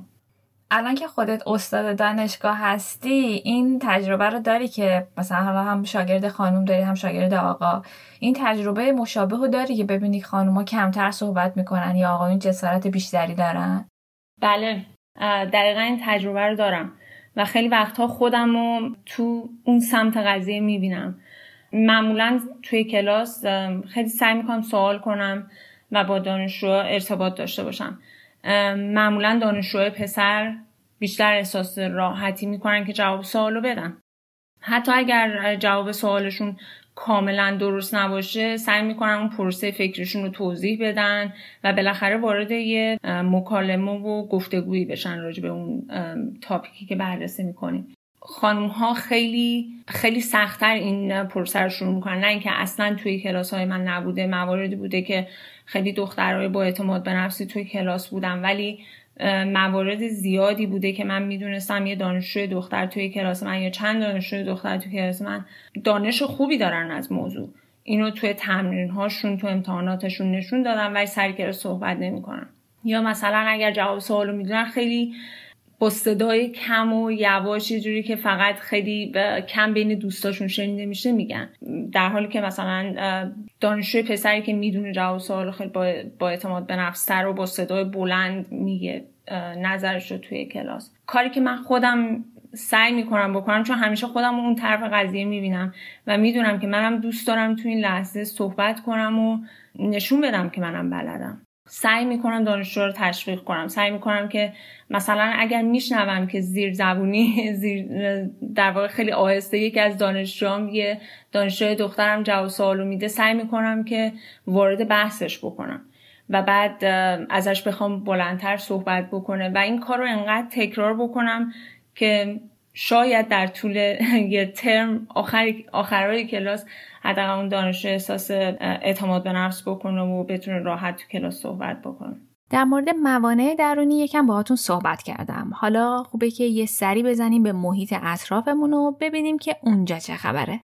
الان که خودت استاد دانشگاه هستی این تجربه رو داری که مثلا حالا هم شاگرد خانم داری هم شاگرد آقا. این تجربه مشابه رو داری که ببینی خانوما کمتر صحبت می‌کنن یا آقایون جسارت بیشتری دارن؟ بله. دقیقا این تجربه رو دارم. و خیلی وقتها خودم رو تو اون سمت قضیه می‌بینم. معمولا توی کلاس خیلی سعی می‌کنم سوال کنم و با دانشجو ارتباط داشته باشم. معمولا دانشجو پسر بیشتر احساس راحتی می‌کنن که جواب سوالو بدن. حتی اگر جواب سوالشون کاملا درست نباشه سعی می‌کنن اون پروسه فکرشون رو توضیح بدن و بالاخره وارد یه مکالمه و گفتگویی بشن راجع به اون تاپیکی که بررسی می‌کنیم. خانم ها خیلی خیلی سختتر این پروسه رو شروع می‌کنن. نه اینکه اصلا توی کلاس های من نبوده مواردی بوده که خیلی دخترهای با اعتماد به نفسی توی کلاس بودم ولی موارد زیادی بوده که من می‌دونستم یه دانشجوی دختر توی کلاس من یا چند دانشجوی دختر توی کلاس من دانش خوبی دارن از موضوع. اینو توی تمرین هاشون تو امتحاناتشون نشون دادم ولی سر کلاس صحبت نمی‌کنن. یا مثلا اگر جواب سوالو می‌دونن خیلی با صدای کم و یواش یه جوری که فقط خیلی کم بین دوستاشون شنیده میشه میگن. در حالی که مثلا دانشجوی پسری که می‌دونه جواب سوال خیلی با, اعتماد به نفس و با صدای بلند میگه نظرش رو توی کلاس. کاری که من خودم سعی می‌کنم بکنم چون همیشه خودم اون طرف قضیه می‌بینم و می‌دونم که منم دوست دارم تو این لحظه صحبت کنم و نشون بدم که منم بلدم. سعی می‌کنم دانشجو رو تشویق کنم. سعی می‌کنم که مثلا اگر میشنوم که زیر زبونی زیر در واقع خیلی آهسته یکی از دانشجوام یه دانشجوی دخترم جواب سوالو میده سعی می‌کنم که وارد بحثش بکنم و بعد ازش بخوام بلندتر صحبت بکنه و این کار رو انقدر تکرار بکنم که شاید در طول یه ترم آخر آخرای کلاس حداقل اون دانشجو احساس اعتماد به نفس بکنه و بتونه راحت تو کلاس صحبت بکنه. در مورد موانع درونی یکم باهاتون صحبت کردم. حالا خوبه که یه سری بزنیم به محیط اطرافمون و ببینیم که اونجا چه خبره.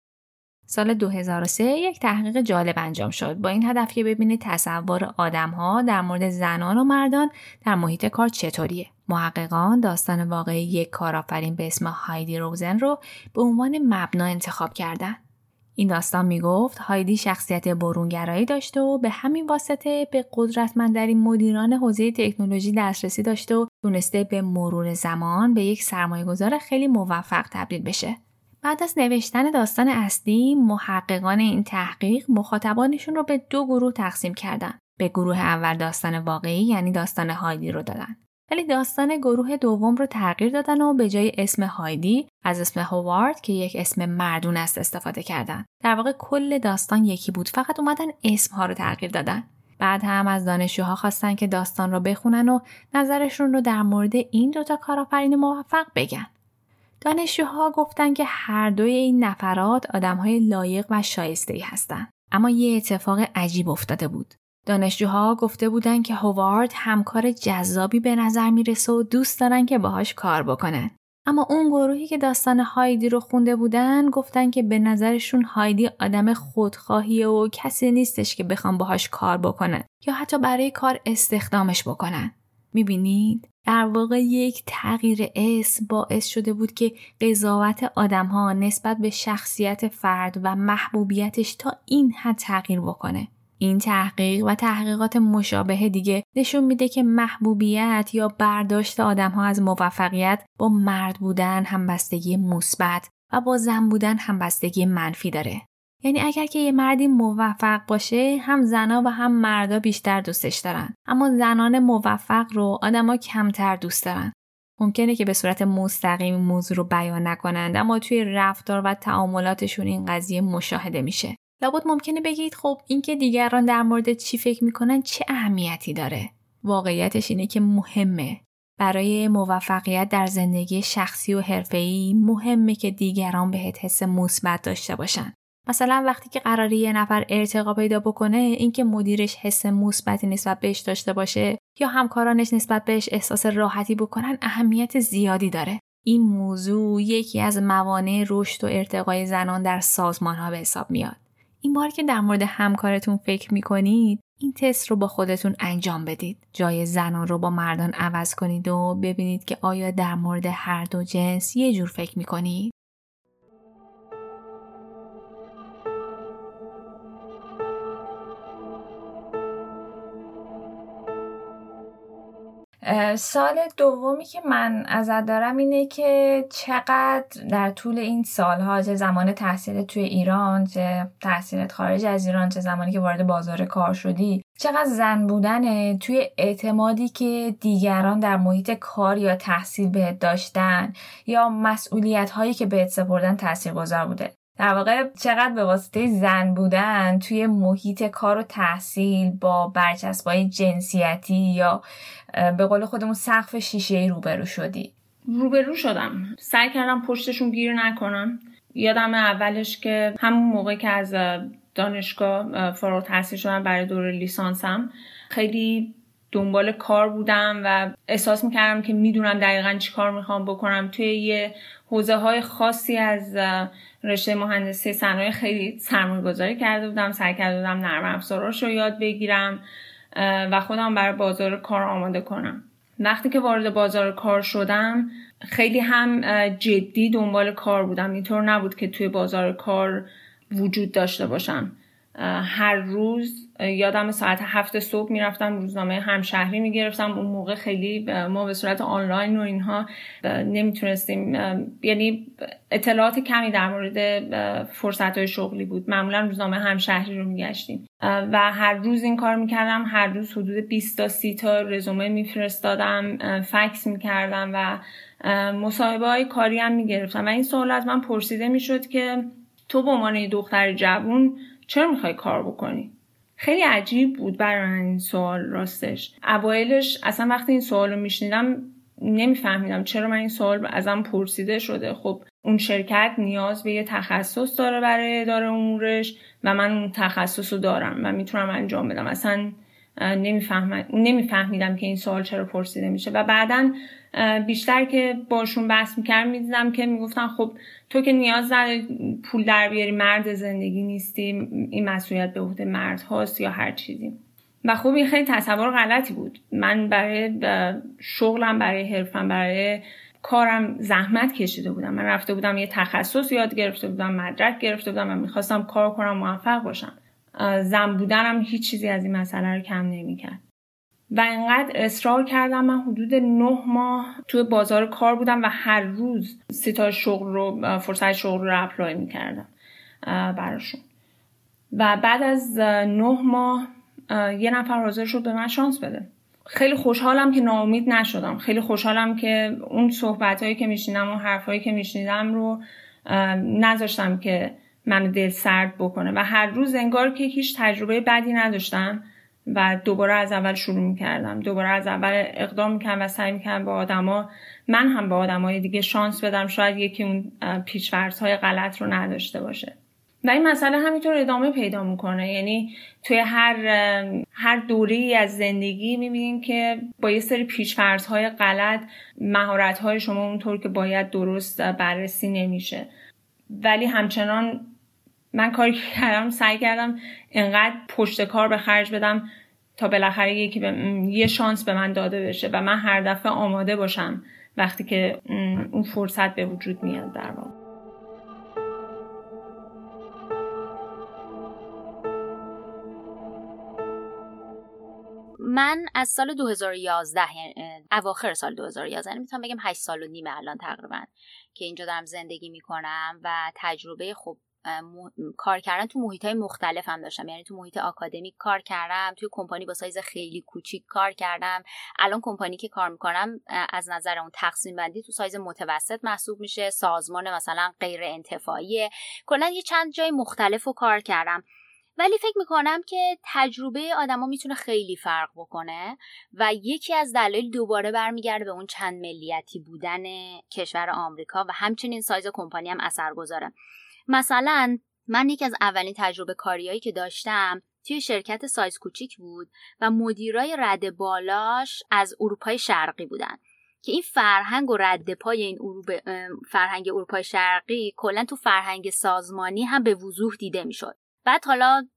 سال 2003 یک تحقیق جالب انجام شد. با این هدف که ببینید تصور آدمها در مورد زنان و مردان در محیط کار چطوریه. محققان داستان واقعی یک کارآفرین به اسم هایدی روزن رو به عنوان مبنا انتخاب کردند. این داستان می‌گفت هایدی شخصیت برونگرایی داشته و به همین واسطه به قدرتمندترین مدیران حوزه تکنولوژی دسترسی داشته و تونسته به مرور زمان به یک سرمایه گذار خیلی موفق تبدیل بشه. بعد از نوشتن داستان اصلی محققان این تحقیق مخاطبانشون رو به دو گروه تقسیم کردن. به گروه اول داستان واقعی یعنی داستان هایدی رو دادن. ولی داستان گروه دوم رو تغییر دادن و به جای اسم هایدی از اسم هوارد که یک اسم مردون است استفاده کردن. در واقع کل داستان یکی بود فقط اومدن اسم ها رو تغییر دادن. بعد هم از دانشجوها خواستن که داستان رو بخونن و نظرشون رو در مورد این دوتا کارآفرین موفق بگن. دانشجوها گفتن که هر دوی این نفرات آدمهای لایق و شایسته ای هستند. اما یه اتفاق عجیب افتاده بود. دانشجوها گفته بودن که هوارد همکار جذابی به نظر می‌رسه و دوست دارن که باهاش کار بکنن. اما اون گروهی که داستان هایدی رو خونده بودن گفتن که به نظرشون هایدی آدم خودخواهیه و کسی نیستش که بخوام باهاش کار بکنن یا حتی برای کار استخدامش بکنن. می‌بینید؟ در واقع یک تغییر اسم باعث شده بود که قضاوت آدمها نسبت به شخصیت فرد و محبوبیتش تا این حد تغییر بکنه. این تحقیق و تحقیقات مشابه دیگه نشون میده که محبوبیت یا برداشت آدم ها از موفقیت با مرد بودن همبستگی مثبت و با زن بودن همبستگی منفی داره. یعنی اگر که یه مردی موفق باشه هم زنا و هم مردا بیشتر دوستش دارن. اما زنان موفق رو آدما کمتر دوست دارن. ممکنه که به صورت مستقیم موضوع رو بیان نکنند اما توی رفتار و تعاملاتشون این قضیه مشاهده میشه. لابد ممکنه بگید خب اینکه دیگران در مورد چی فکر می‌کنن چه اهمیتی داره؟ واقعیتش اینه که مهمه. برای موفقیت در زندگی شخصی و حرفه‌ای مهمه که دیگران بهت حس مثبت داشته باشن. مثلا وقتی که قراره یه نفر ارتقا پیدا بکنه اینکه مدیرش حس مثبتی نسبت بهش داشته باشه یا همکارانش نسبت بهش احساس راحتی بکنن اهمیت زیادی داره. این موضوع یکی از موانع رشد و ارتقای زنان در سازمان ها به حساب میاد. این بار که در مورد همکارتون فکر می‌کنید این تست رو با خودتون انجام بدید. جای زنان رو با مردان عوض کنید و ببینید که آیا در مورد هر دو جنس یه جور فکر می‌کنید. سال دومی که من ازت دارم اینه که چقدر در طول این سالها چه زمان تحصیل توی ایران چه تحصیلت خارج از ایران چه زمانی که وارد بازار کار شدی چقدر زن بودنه توی اعتمادی که دیگران در محیط کار یا تحصیل بهت داشتن یا مسئولیت هایی که بهت سپردن تاثیر گذار بوده. در واقع چقدر به واسطه زن بودن توی محیط کار و تحصیل با برچسبای جنسیتی یا به قول خودمون سقف شیشه ای روبرو شدی؟ روبرو شدم. سعی کردم پشتشون گیر نکنم یادم اولش که همون موقع که از دانشگاه فارغ تحصیل شدم برای دور لیسانسم خیلی دنبال کار بودم و احساس می‌کردم که می‌دونم دقیقا چی کار می‌خوام بکنم. توی یه حوزه های خاصی از رشته مهندسی صنایع خیلی سرمایه گذاری کرده بودم سعی کرده بودم نرم افزاراش رو یاد بگیرم و خودم برای بازار کار آماده کنم. وقتی که وارد بازار کار شدم خیلی هم جدی دنبال کار بودم. اینطور نبود که توی بازار کار وجود داشته باشم. هر روز یادم ساعت هفت صبح می‌رفتم روزنامه همشهری می‌گرفتم. اون موقع خیلی ما به صورت آنلاین و اینها نمی‌تونستیم یعنی اطلاعات کمی در مورد فرصت های شغلی بود. معمولا روزنامه همشهری رو میگشتیم. و هر روز این کار می‌کردم. هر روز حدود 20 تا 30 تا رزومه میفرستادم فکس می‌کردم و مصاحبه های کاری هم می‌گرفتم. و این سوال از من پرسیده می‌شد که تو به عنوان دختر جوون چرا می‌خوای کار بکنی؟ خیلی عجیب بود برای من این سوال راستش. اوایلش اصلا وقتی این سوال رو میشنیدم نمیفهمیدم چرا من این سوال ازم پرسیده شده. خب اون شرکت نیاز به یه تخصص داره برای اداره امورش و من اون تخصص رو دارم و می‌تونم انجام بدم. اصلا نمیفهمیدم که این سوال چرا پرسیده میشه. و بعدا بیشتر که باشون بحث می‌کردم می‌دیدم که می‌گفتن خب تو که نیاز نداری پول در بیاری مرد زندگی نیستی این مسئولیت به عهده مرد هاست یا هر چیزی. و خب این خیلی تصور غلطی بود. من برای شغلم برای حرفم برای کارم زحمت کشیده بودم. من رفته بودم یه تخصص یاد گرفته بودم مدرک گرفته بودم و می‌خواستم کار کنم موفق باشم. زن بودنم هیچ چیزی از این مسئله رو کم نمی‌کرد. و انقدر اصرار کردم من حدود نه ماه توی بازار کار بودم و هر روز سیتا شغل رو فرصت شغل رو اپلای می‌کردم براشون. و بعد از نه ماه یه نفر حاضر شد به من شانس بده. خیلی خوشحالم که ناامید نشدم. خیلی خوشحالم که اون صحبت هایی که میشنیدم و حرف هایی که میشنیدم رو نذاشتم که منو دل سرد بکنه. و هر روز انگار که هیچ تجربه بدی نداشتم و دوباره از اول شروع می‌کردم. دوباره از اول اقدام می‌کردم و سعی می‌کردم به آدما من هم به آدمای دیگه شانس بدم شاید یکی اون پیشورس های غلط رو نداشته باشه. و این مسئله همینطور ادامه پیدا می‌کنه. یعنی توی هر هر دوره از زندگی می‌بینیم که با یه سری پیشفرض های غلط مهارت های شما اونطور که باید درست بررسی نمیشه. ولی همچنان من کاری کردم سعی کردم انقدر پشت کار به خرج بدم تا بالاخره یکی به یه شانس به من داده بشه و من هر دفعه آماده باشم وقتی که اون فرصت به وجود میاد در واقع. من از سال 2011 اواخر سال 2011 یعنی می‌تونم بگم 8 سال و نیم الان تقریبا که اینجا دارم زندگی می‌کنم و تجربه خب کار کردن تو محیط های مختلف هم داشتم. یعنی تو محیط آکادمیک کار کردم توی کمپانی با سایز خیلی کوچیک کار کردم. الان کمپانی که کار می‌کنم از نظر اون تقسیم بندی تو سایز متوسط محسوب میشه. سازمان مثلا غیر انتفاعی کلا یه چند جای مختلف رو کار کردم. ولی فکر می‌کنم که تجربه آدما می‌تونه خیلی فرق بکنه و یکی از دلایل دوباره برمیگرده به اون چند ملیتی بودن کشور آمریکا و همچنین سایز کمپانی هم اثر گذاره مثلا من یکی از اولین تجربه کاریایی که داشتم توی شرکت سایز کوچیک بود و مدیرای رد بالاش از اروپای شرقی بودن که این فرهنگ و رد پای این فرهنگ اروپای شرقی کلا تو فرهنگ سازمانی هم به وضوح دیده می‌شد. بعد حالا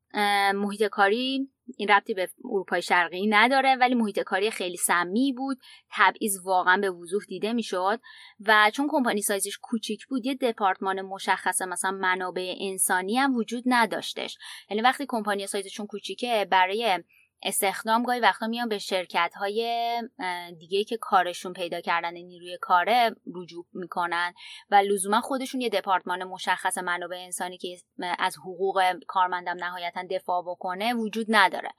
محیط کاری این ربطی به اروپای شرقی نداره ولی محیط کاری خیلی سمی بود. تبعیض واقعا به وضوح دیده می‌شد. و چون کمپانی سایزش کوچیک بود یه دپارتمان مشخص مثلا منابع انسانی هم وجود نداشتش. یعنی وقتی کمپانی سایزشون کوچیکه برای استخدام گاهی وقتا میان به شرکت های دیگه که کارشون پیدا کردن نیروی کاره رجوع می‌کنن و لزوما خودشون یه دپارتمان مشخص منابع انسانی که از حقوق کارمندم نهایتا دفاع بکنه وجود نداره.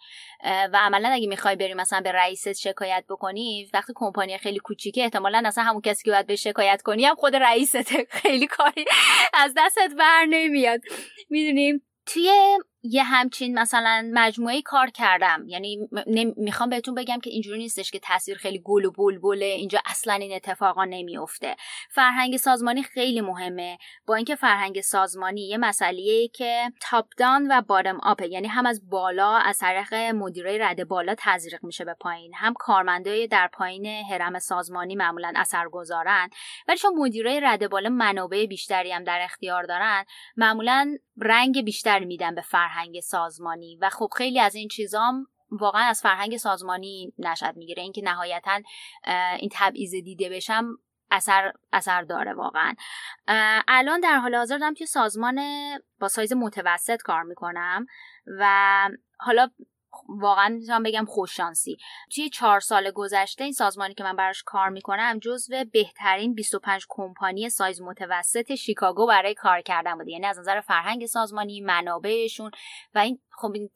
و عملا اگه می‌خوای بری مثلا به رئیست شکایت بکنی وقتی کمپانی خیلی کوچیکه احتمالا اصلا همون کسی که باید به شکایت کنی هم خود رئیست. خیلی کاری از دستت بر نمیاد. می‌دونیم توی یه همچین مثلا مجموعه کار کردم. یعنی می‌خوام بهتون بگم که اینجوری نیستش که تاثیر خیلی گل و بلبله اینجا اصلا این اتفاقا نمیفته فرهنگ سازمانی خیلی مهمه. با اینکه فرهنگ سازمانی یه مسئله که تاپ دان و بادم آپه یعنی هم از بالا از طریق مدیرای رده بالا تزریق میشه به پایین. هم کارمندای در پایین هرم سازمانی معمولا اثر گذارن ولی چون مدیرای رده بالا منابع بیشتری هم در اختیار دارن معمولا رنگ بیشتری میدن به فرهنگ فرهنگ سازمانی. و خب خیلی از این چیزام واقعا از فرهنگ سازمانی نشد می‌گیره. اینکه نهایتا این تبعیض دیده بشم اثر اثر داره واقعا. الان در حال حاضر دارم توی سازمان با سایز متوسط کار می‌کنم. و حالا واقعا می‌تونم بگم خوششانسی. توی چهار سال گذشته این سازمانی که من براش کار می‌کنم جزو بهترین 25 کمپانی سایز متوسط شیکاگو برای کار کردن بوده. یعنی از نظر فرهنگ سازمانی منابعشون و این خب این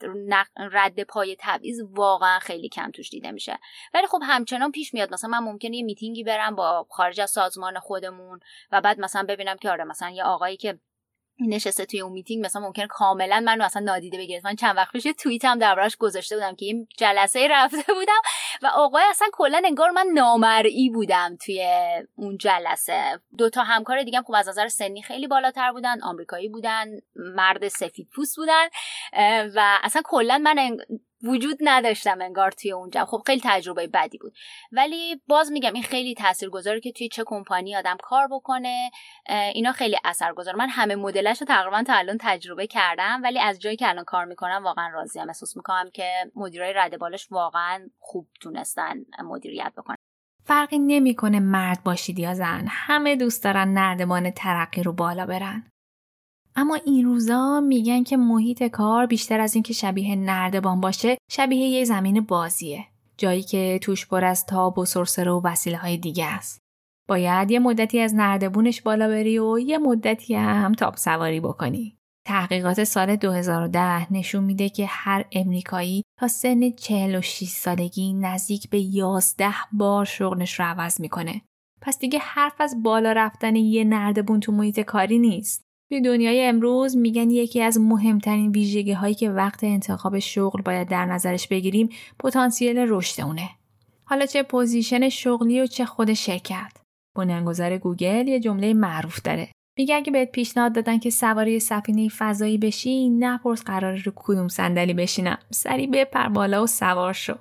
رد پای تبعیض واقعا خیلی کم توش دیده میشه. ولی خب همچنان پیش میاد. مثلا من ممکنه یه میتینگی برم با خارج از سازمان خودمون و بعد مثلا ببینم که آره مثلا یه آقایی که نشسته توی اون میتینگ مثلا ممکن کاملا منو اصلا نادیده بگیره. من چند وقت پیش توییت هم دربارش گذاشته بودم که یه جلسه رفته بودم و آقای اصلا کلا انگار من نامرئی بودم توی اون جلسه. دو تا همکار دیگه خب از نظر سنی خیلی بالاتر بودن آمریکایی بودن مرد سفید پوست بودن و اصلا کلا من وجود نداشتم انگار توی اونجا خب خیلی تجربه بدی بود. ولی باز میگم این خیلی تاثیرگذاره که توی چه کمپانی آدم کار بکنه. اینا خیلی اثرگذار. من همه مدلش رو تقریبا تا الان تجربه کردم ولی از جایی که الان کار می‌کنم واقعا راضیم. احساس می‌کنم که مدیرای رده بالش واقعا خوب تونستن مدیریت بکنن. فرقی نمی‌کنه مرد باشید یا زن. همه دوست دارن نردبان ترقی رو بالا برن. اما این روزا میگن که محیط کار بیشتر از اینکه شبیه نردبان باشه شبیه یه زمین بازیه جایی که توش پر از تاب و سرسره و وسیله های دیگه است باید یه مدتی از نردبونش بالا بری و یه مدتی هم تاب سواری بکنی تحقیقات سال 2010 نشون میده که هر امریکایی تا سن 46 سالگی نزدیک به 11 بار شغلش رو عوض می‌کنه. پس دیگه حرف از بالا رفتن یه نردبون تو محیط کاری نیست. توی دنیای امروز میگن یکی از مهمترین ویژگی هایی که وقت انتخاب شغل باید در نظرش بگیریم پتانسیل رشد اونه. حالا چه position شغلی و چه خود شرکت. بنیانگذار گوگل یه جمله معروف داره. میگه اگه بهت پیشنهاد دادن که سواری سفینه فضایی بشی نپرس قرار رو کدوم صندلی بشینم سری بپر بالا و سوار شو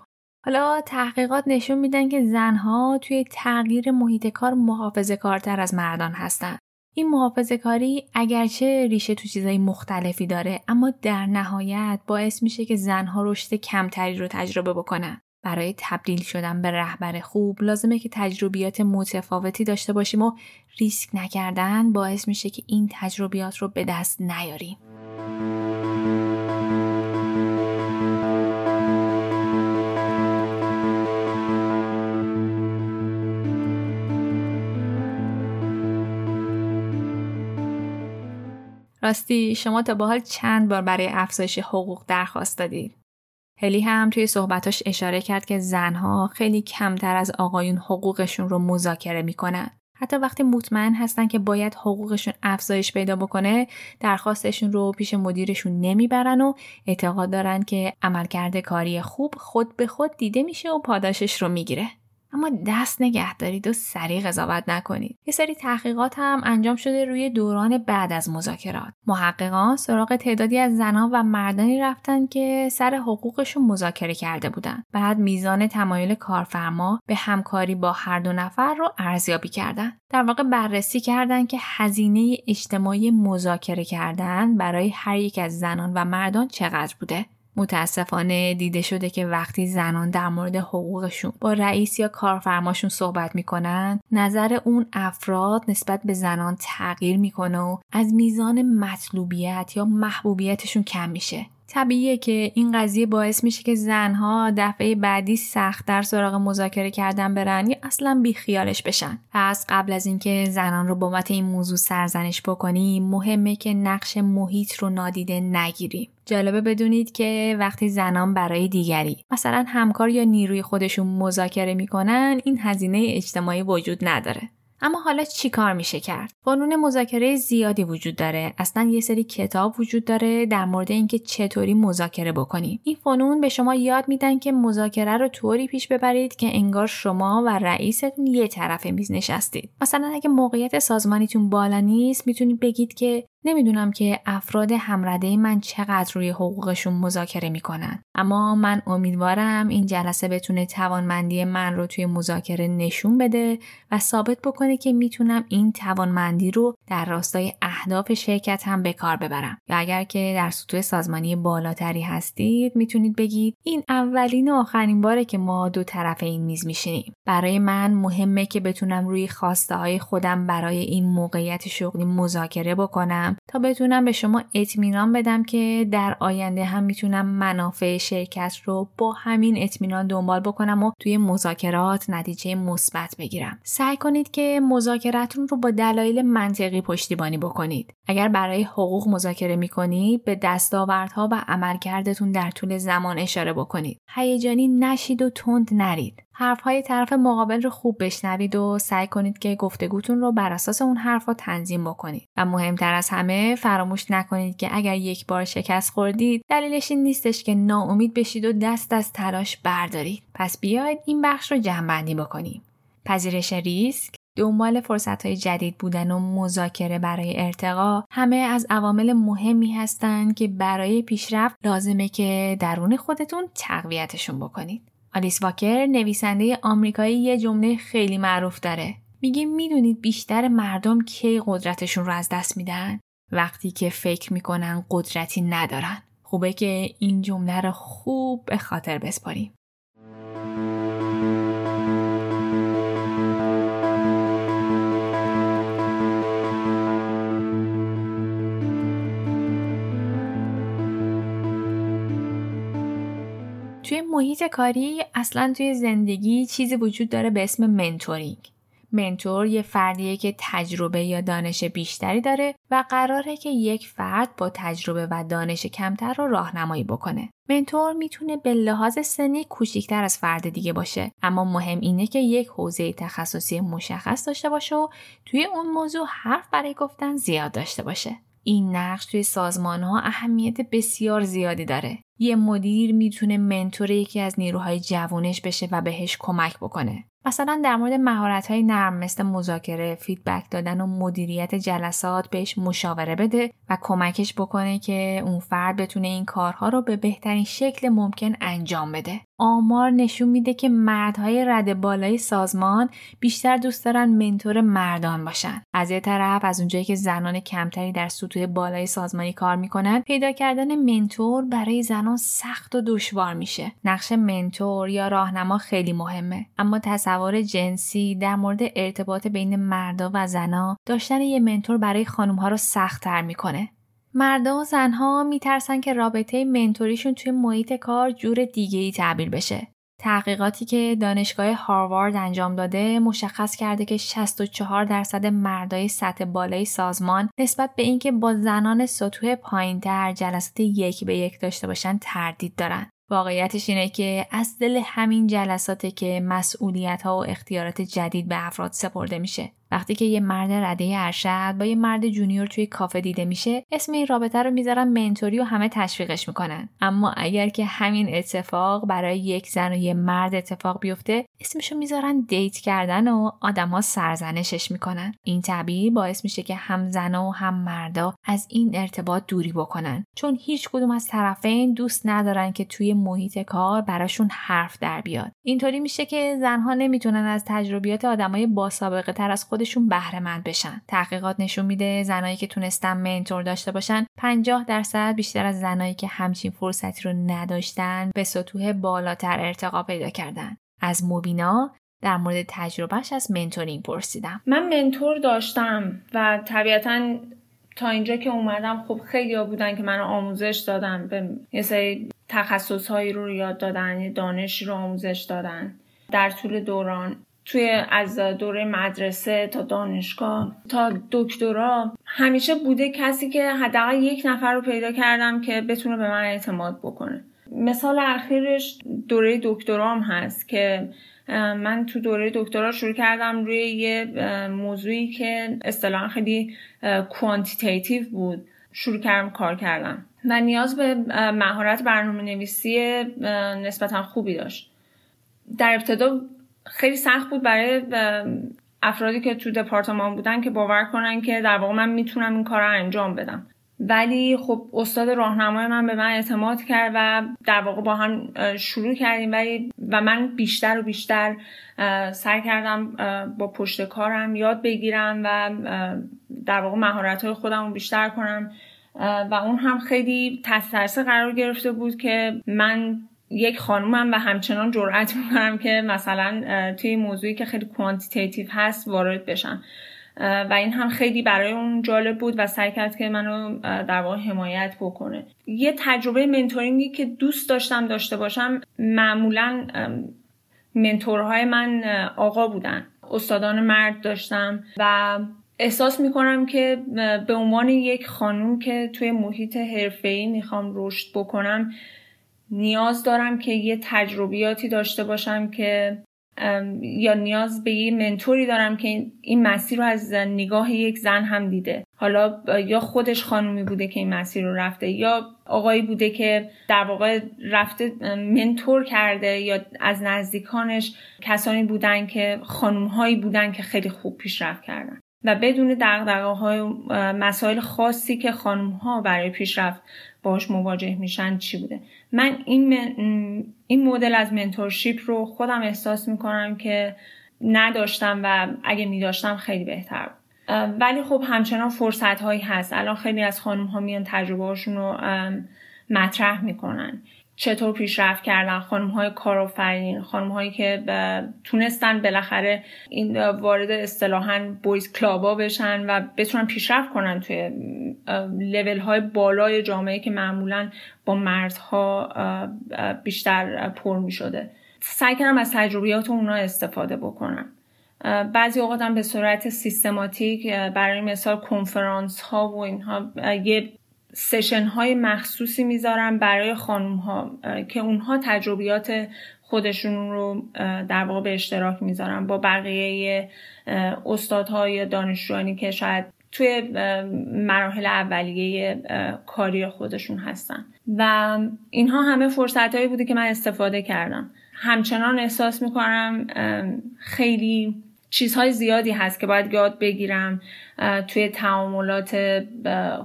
حالا تحقیقات نشون میدن که زنها توی تغییر محیط کار محافظه کارتر از مردان هستن این محافظه کاری اگرچه ریشه تو چیزای مختلفی داره اما در نهایت باعث میشه که زنها رشد کمتری رو تجربه بکنن. برای تبدیل شدن به رهبر خوب لازمه که تجربیات متفاوتی داشته باشیم و ریسک نکردن باعث میشه که این تجربیات رو به دست نیاریم. راستی شما تا به حال چند بار برای افزایش حقوق درخواست دادید؟ هلی هم توی صحبتاش اشاره کرد که زنها خیلی کمتر از آقایون حقوقشون رو مذاکره می‌کنن. حتی وقتی مطمئن هستن که باید حقوقشون افزایش پیدا بکنه درخواستشون رو پیش مدیرشون نمی‌برن و اعتقاد دارن که عملکرد کاری خوب خود به خود دیده میشه و پاداشش رو می‌گیره. اما دست نگه دارید و سریع قضاوت نکنید. یه سری تحقیقات هم انجام شده روی دوران بعد از مذاکرات. محققان سراغ تعدادی از زنان و مردانی رفتن که سر حقوقشون مذاکره کرده بودن. بعد میزان تمایل کارفرما به همکاری با هر دو نفر رو ارزیابی کردن. در واقع بررسی کردن که هزینه اجتماعی مذاکره کردن برای هر یک از زنان و مردان چقدر بوده. متاسفانه دیده شده که وقتی زنان در مورد حقوقشون با رئیس یا کارفرماشون صحبت می‌کنن نظر اون افراد نسبت به زنان تغییر می‌کنه و از میزان مطلوبیت یا محبوبیتشون کم میشه. طبیعیه که این قضیه باعث میشه که زنها دفعه بعدی سخت در سراغ مذاکره کردن برن یا اصلا بیخیالش بشن. پس قبل از اینکه زنان رو بابت این موضوع سرزنش بکنیم مهمه که نقش محیط رو نادیده نگیریم. جالبه بدونید که وقتی زنان برای دیگری مثلا همکار یا نیروی خودشون مذاکره می‌کنن این هزینه اجتماعی وجود نداره. اما حالا چی کار میشه کرد؟ فنون مذاکره زیادی وجود داره. اصلا یه سری کتاب وجود داره در مورد اینکه چطوری مذاکره بکنیم. این فنون به شما یاد میدن که مذاکره رو طوری پیش ببرید که انگار شما و رئیستون یه طرف میز نشستید. مثلا اگه موقعیت سازمانیتون بالا نیست می‌تونید بگید که نمی‌دونم که افراد همرده من چقدر روی حقوقشون مذاکره می‌کنن. اما من امیدوارم این جلسه بتونه توانمندی من رو توی مذاکره نشون بده و ثابت بکنه که می‌تونم این توانمندی رو در راستای اهداف شرکت هم به کار ببرم. یا اگر که در سطوح سازمانی بالاتری هستید می‌تونید بگید این اولین و آخرین باره که ما دو طرف این میز میشینیم. برای من مهمه که بتونم روی خواسته های خودم برای این موقعیت شغلی مذاکره بکنم تا بتونم به شما اطمینان بدم که در آینده هم می‌تونم منافع شرکت رو با همین اطمینان دنبال بکنم و توی مذاکرات نتیجه مثبت بگیرم. سعی کنید که مذاکرتون رو با دلایل منطقی پشتیبانی بکنید. اگر برای حقوق مذاکره می‌کنید به دستاوردها و عملکردتون در طول زمان اشاره بکنید. هیجانی نشید و تند نرید. حرفهای طرف مقابل رو خوب بشنوید و سعی کنید که گفتگوتون رو بر اساس اون حرفها تنظیم بکنید. و مهمتر از همه فراموش نکنید که اگر یک بار شکست خوردید دلیلش این نیستش که ناامید بشید و دست از تلاش بردارید. پس بیاید این بخش رو جمعبندی بکنیم. پذیرش ریسک دنبال فرصت های جدید بودن و مذاکره برای ارتقا همه از عوامل مهمی هستند که برای پیشرفت لازمه که درون خودتون تقویتشون بکنید. آلیس واکر نویسنده آمریکایی یه جمله خیلی معروف داره. میگه می‌دونید بیشتر مردم کی قدرتشون رو از دست میدن؟ وقتی که فکر می‌کنن قدرتی ندارن. خوبه که این جمله رو خوب به خاطر بسپاریم. محیط کاری اصلا توی زندگی چیزی وجود داره به اسم mentoring. mentor یه فردیه که تجربه یا دانش بیشتری داره و قراره که یک فرد با تجربه و دانش کمتر رو راهنمایی بکنه. mentor می‌تونه به لحاظ سنی کوچیکتر از فرد دیگه باشه اما مهم اینه که یک حوزه تخصصی مشخص داشته باشه و توی اون موضوع حرف برای گفتن زیاد داشته باشه. این نقش توی سازمان ها اهمیت بسیار زیادی داره. یه مدیر می‌تونه mentor یکی از نیروهای جوانش بشه و بهش کمک بکنه. مثلا در مورد مهارت های نرم مثل مذاکره، feedback دادن و مدیریت جلسات بهش مشاوره بده و کمکش بکنه که اون فرد بتونه این کارها رو به بهترین شکل ممکن انجام بده. آمار نشون میده که مردهای رد بالای سازمان بیشتر دوست دارن منتور مردان باشن. از یه طرف از اونجایی که زنان کمتری در سطوح بالای سازمانی کار می‌کنن، پیدا کردن منتور برای زنان سخت و دشوار میشه. نقش منتور یا راهنما خیلی مهمه، اما تصور جنسی در مورد ارتباط بین مردا و زنا داشتن یه منتور برای خانمها رو سختتر می‌کنه. مردا و زنها میترسن که رابطه منتوریشون توی محیط کار جور دیگه ای تعبیر بشه. تحقیقاتی که دانشگاه هاروارد انجام داده مشخص کرده که 64 درصد مردای سطح بالای سازمان نسبت به اینکه با زنان سطوح پایینتر جلسات یک به یک داشته باشن تردید دارن. واقعیتش اینه که از دل همین جلساته که مسئولیت ها و اختیارات جدید به افراد سپرده میشه. وقتی که یه مرد رده ارشد با یه مرد جونیور توی کافه دیده میشه اسم این رابطه رو می‌ذارن منتوری و همه تشویقش می‌کنن. اما اگر که همین اتفاق برای یک زن و یه مرد اتفاق بیفته اسمشو می‌ذارن دیت کردن و آدما سرزنشش می‌کنن. این طبیعی باعث میشه که هم زنا و هم مردا از این ارتباط دوری بکنن. چون هیچ کدوم از طرفین دوست ندارن که توی محیط کار براشون حرف در بیاد. اینطوری میشه که زنها نمی‌تونن از تجربیات آدمای با سابقه تر از خود خودشون بهره مند بشن. تحقیقات نشون میده زنایی که تونستن منتور داشته باشن 50 درصد بیشتر از زنایی که همچین فرصتی رو نداشتن به سطوح بالاتر ارتقا پیدا کردن. از مبینا در مورد تجربهش از منتورینگ پرسیدم. من منتور داشتم و طبیعتا تا اینجا که اومدم خب خیلی ها بودن که من آموزش دادن به یه سری تخصص هایی رو یاد دادن یه دانشی رو آموزش دادن. در طول دوران توی از دوره مدرسه تا دانشگاه تا دکترا همیشه بوده کسی که حداقل یک نفر رو پیدا کردم که بتونه به من اعتماد بکنه. مثال اخیرش دوره دکترام هست که من تو دوره دکترا شروع کردم روی یه موضوعی که اصطلاحا خیلی کوانتیتیتیو بود. شروع کردم کار کردم. و نیاز به مهارت برنامه نویسی نسبتا خوبی داشت. در ابتدا خیلی سخت بود برای افرادی که تو دپارتمان بودن که باور کنن که در واقع من می‌تونم این کار رو انجام بدم. ولی خب استاد راهنمای من به من اعتماد کرد و در واقع با هم شروع کردیم. ولی و من بیشتر و بیشتر سعی کردم با پشت کارم یاد بگیرم و در واقع مهارت های خودم رو بیشتر کنم. و اون هم خیلی تحت قرار گرفته بود که من یک خانومم و همچنان جرأت می‌کنم که مثلا توی موضوعی که خیلی کوانتیتیتیو هست وارد بشم. و این هم خیلی برای اون جالب بود و سعی کرد که منو در واقع حمایت بکنه. یه تجربه منتورینگی که دوست داشتم داشته باشم معمولا منتورهای من آقا بودن. استادان مرد داشتم و احساس می‌کنم که به عنوان یک خانوم که توی محیط حرفه‌ای می‌خوام رشد بکنم نیاز دارم که یه تجربیاتی داشته باشم که یا نیاز به یه منتوری دارم که این مسیر رو از نگاه یک زن هم دیده. حالا یا خودش خانومی بوده که این مسیر رو رفته یا آقایی بوده که در واقع رفته منتور کرده یا از نزدیکانش کسانی بودن که خانومهایی بودن که خیلی خوب پیشرفت کردن. و بدون دقدقه های مسائل خاصی که خانم ها برای پیشرفت باش مواجه میشن چی بوده؟ من این, این مدل از منتورشیپ رو خودم احساس می‌کنم که نداشتم و اگه میداشتم خیلی بهتر بود. ولی خب همچنان فرصت هایی هست. الان خیلی از خانم ها میان تجربه هاشون رو مطرح می‌کنن. چطور پیشرفت کردن خانم های کارآفرین خانم هایی که تونستن بالاخره این وارد اصطلاحا بویز کلابا بشن و بتونن پیشرفت کنن توی لول های بالای جامعه که معمولا با مردها بیشتر پر می شده سعی کردم از تجربیات اونا استفاده بکنم. بعضی اوقات هم به صورت سیستماتیک برای مثال کنفرانس ها و اینها یه سشن های مخصوصی می‌ذارم برای خانوم ها که اونها تجربیات خودشون رو در واقع به اشتراک می‌ذارم با بقیه استادهای دانشجویانی که شاید توی مراحل اولیه کاری خودشون هستن. و اینها همه فرصت هایی بوده که من استفاده کردم. همچنان احساس می‌کنم خیلی چیزهای زیادی هست که باید یاد بگیرم توی تعاملات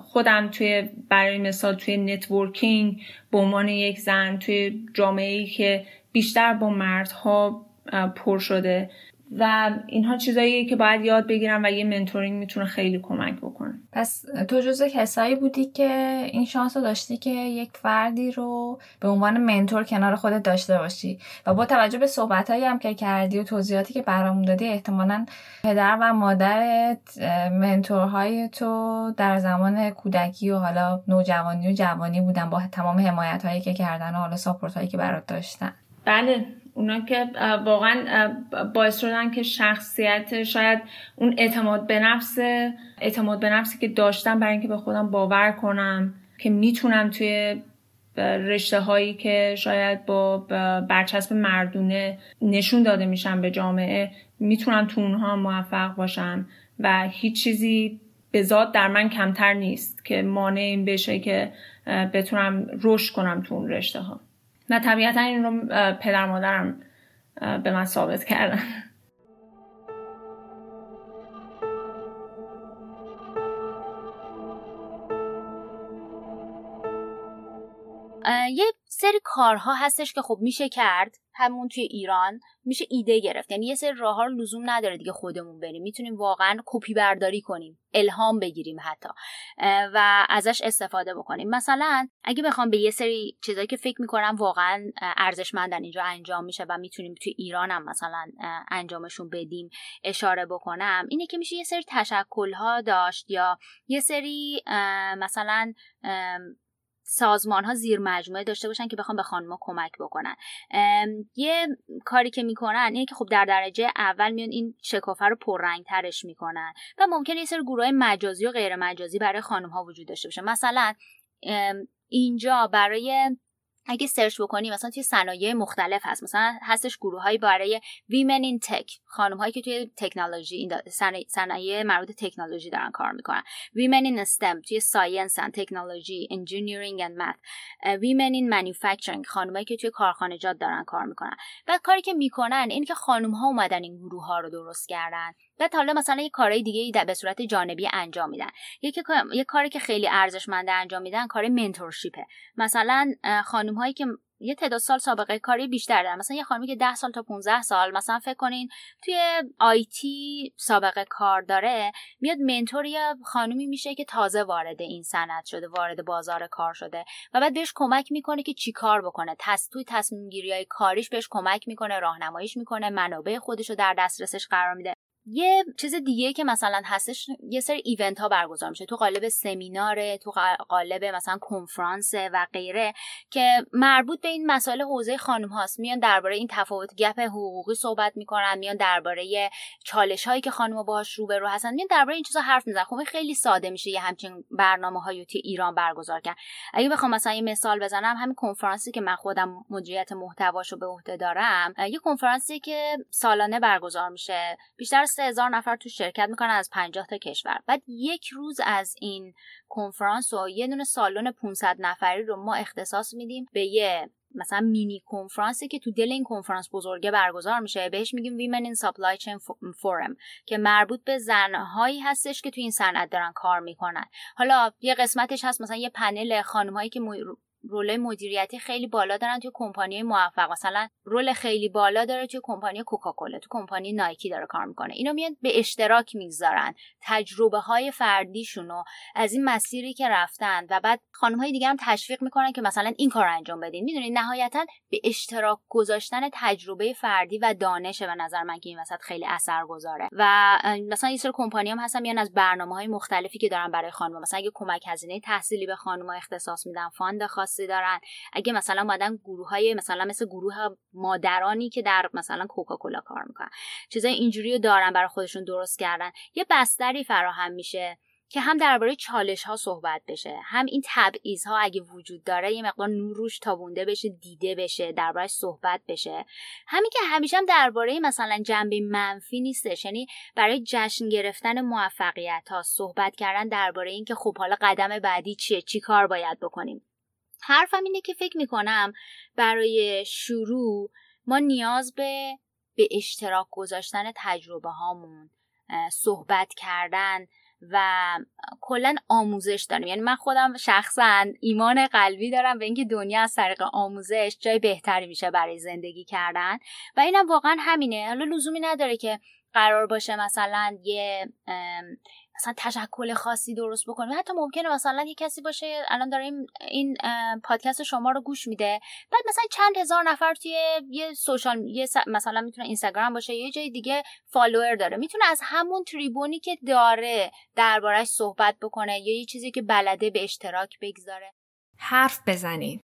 خودم توی برای مثال توی networking به عنوان یک زن توی جامعه ای که بیشتر با مردها پر شده. و اینها چیزاییه که باید یاد بگیرم و یه منتورینگ می‌تونه خیلی کمک بکنه. پس تو جزو کسایی بودی که این شانس رو داشتی که یک فردی رو به عنوان منتور کنار خودت داشته باشی؟ و با توجه به صحبتهایی هم که کردی و توضیحاتی که برامون دادی احتمالا پدر و مادرت منتورهای تو در زمان کودکی و حالا نوجوانی و جوانی بودن با تمام حمایت هایی که کردن و حالا ساپورت هایی که برات داشتن. بله. اونا که واقعا باعث شدن که شخصیت شاید اون اعتماد به نفس اعتماد به نفسی که داشتم برای اینکه به خودم باور کنم که می‌تونم توی رشته هایی که شاید با برچسب مردونه نشون داده میشم به جامعه می‌تونم تو اونها موفق باشم و هیچ چیزی به ذات در من کمتر نیست که مانع این بشه که بتونم رشد کنم تو اون رشته ها و طبیعتا این رو پدر مادرم به من ثابت کردن. یه سری کارها هستش که خب میشه کرد. همون توی ایران میشه ایده گرفت. یعنی یه سری راه ها رو لزوم نداره دیگه خودمون بریم. می‌تونیم واقعا کپی برداری کنیم الهام بگیریم حتی و ازش استفاده بکنیم. مثلا اگه بخوام به یه سری چیزایی که فکر می‌کنم واقعا ارزشمندن اینجا انجام میشه و می‌تونیم توی ایران هم مثلا انجامشون بدیم اشاره بکنم اینه که میشه یه سری تشکل ها داشت یا یه سری مثلا سازمان ها زیر مجموعه داشته باشن که بخوام به خانمها کمک بکنن. یه کاری که می‌کنن اینه که خب در درجه اول میان این شکافه رو پررنگ ترش می‌کنن و ممکن یه سری گروه مجازی و غیر مجازی برای خانم ها وجود داشته باشه. مثلا اینجا برای اگه search بکنی مثلا توی صنایع مختلف هست. مثلا هستش گروه هایی برای women in tech خانم هایی که توی تکنولوژی صنایع مربوط تکنولوژی دارن کار می‌کنن. women in STEM توی science and technology engineering and math women in manufacturing هایی که توی کارخانجات دارن کار می‌کنن. و کاری که می‌کنن این که خانم ها اومدن این گروه ها رو درست کردن. بعد حالا مثلا یه کارهای دیگه به صورت جانبی انجام میدن. یکی یه کاری که خیلی ارزشمنده انجام میدن کار منتورشیپه. مثلا خانم هایی که یه تعداد سال سابقه کاری بیشتر دارن. مثلا یه خانمی که 10 سال تا 15 سال مثلا فکر کنین توی آیتی سابقه کار داره میاد منتور یه خانمی میشه که تازه وارد این صنعت شده وارد بازار کار شده و بعد بهش کمک می‌کنه که چی کار بکنه. تص توی تصمیم گیری های کاریش بهش کمک می‌کنه راهنماییش می‌کنه منابع خودش رو در دسترسش قرار میده. یه چیز دیگه که مثلا هستش یه سری ایونت ها برگزار میشه. تو قالب سمیناره تو قالب مثلا کنفرانس و غیره که مربوط به این مسائل حوزه خانم هاست. میان درباره این تفاوت گپ حقوقی صحبت می‌کنن میان درباره چالش هایی که خانم باهاش روبرو هستن میان درباره این چیزا حرف می‌زنن. خب خیلی ساده میشه یه همچین برنامه هایی تو ایران برگزار کرد. اگه بخوام مثلا یه مثال بزنم همین کنفرانسی که من خودم مدیریت محتواشو به عهده دارم یه کنفرانسی که سالانه برگزار میشه. بیشتر از هزار نفر تو شرکت می‌کنن از 50 تا کشور. بعد یک روز از این کنفرانس و یه دونه سالن 500 نفری رو ما اختصاص میدیم به یه مثلا مینی کنفرانسی که تو دل این کنفرانس بزرگه برگزار میشه. بهش میگیم ویمن این سپلای چین فورم که مربوط به زنهایی هستش که تو این صنعت دارن کار می‌کنن. حالا یه قسمتش هست مثلا یه پنل خانمهایی که رول مدیریتی خیلی بالا دارن توی کمپانی موفق. مثلا رول خیلی بالا داره توی کمپانی کوکاکولا تو کمپانی نایکی داره کار می‌کنه. اینو میان به اشتراک می‌گذارن. تجربه های فردیشون رو از این مسیری که رفتن و بعد خانم های دیگه هم تشویق می‌کنن که مثلا این کار انجام بدین. می‌دونید نهایتا به اشتراک گذاشتن تجربه فردی و دانش به نظر من که این وسط خیلی اثرگذاره. و مثلا یه سری کمپانی هم هستن میان از برنامه های مختلفی که دارن برای خانم مثلا اگه کمک هزینه تحصیلی به خانم اختصاص میدن فاند خاص دارن. اگه مثلا مادن گروه های مثلا مثل گروه مادرانی که در مثلا کوکاکولا کار می‌کنن. چیزای اینجوری رو دارن برای خودشون درست کردن. یه بستری فراهم میشه که هم درباره چالش ها صحبت بشه. هم این تبعیض ها اگه وجود داره یه مقدار نور روش تابونده بشه دیده بشه درباره صحبت بشه. همین که همیشه هم درباره مثلا جنبه منفی نیستش. یعنی برای جشن گرفتن موفقیت ها صحبت کردن درباره اینکه خب حالا قدم بعدی چیه؟ چی کار باید بکنیم؟ حرفم اینه که فکر می‌کنم برای شروع ما نیاز به به اشتراک گذاشتن تجربه هامون صحبت کردن و کلا آموزش داریم. یعنی من خودم شخصا ایمان قلبی دارم به اینکه دنیا از طریق آموزش جای بهتری میشه برای زندگی کردن. و اینم واقعا همینه. حالا لزومی نداره که قرار باشه مثلا یه مثلا تشکل خاصی درست بکنیم. حتی ممکنه مثلا یه کسی باشه الان داره این پادکست شما رو گوش میده. بعد مثلا چند هزار نفر توی یه سوشال یه مثلا می‌تونه اینستاگرام باشه یه جای دیگه فالوور داره. می‌تونه از همون تریبونی که داره دربارش صحبت بکنه یا یه چیزی که بلده به اشتراک بگذاره. حرف بزنید.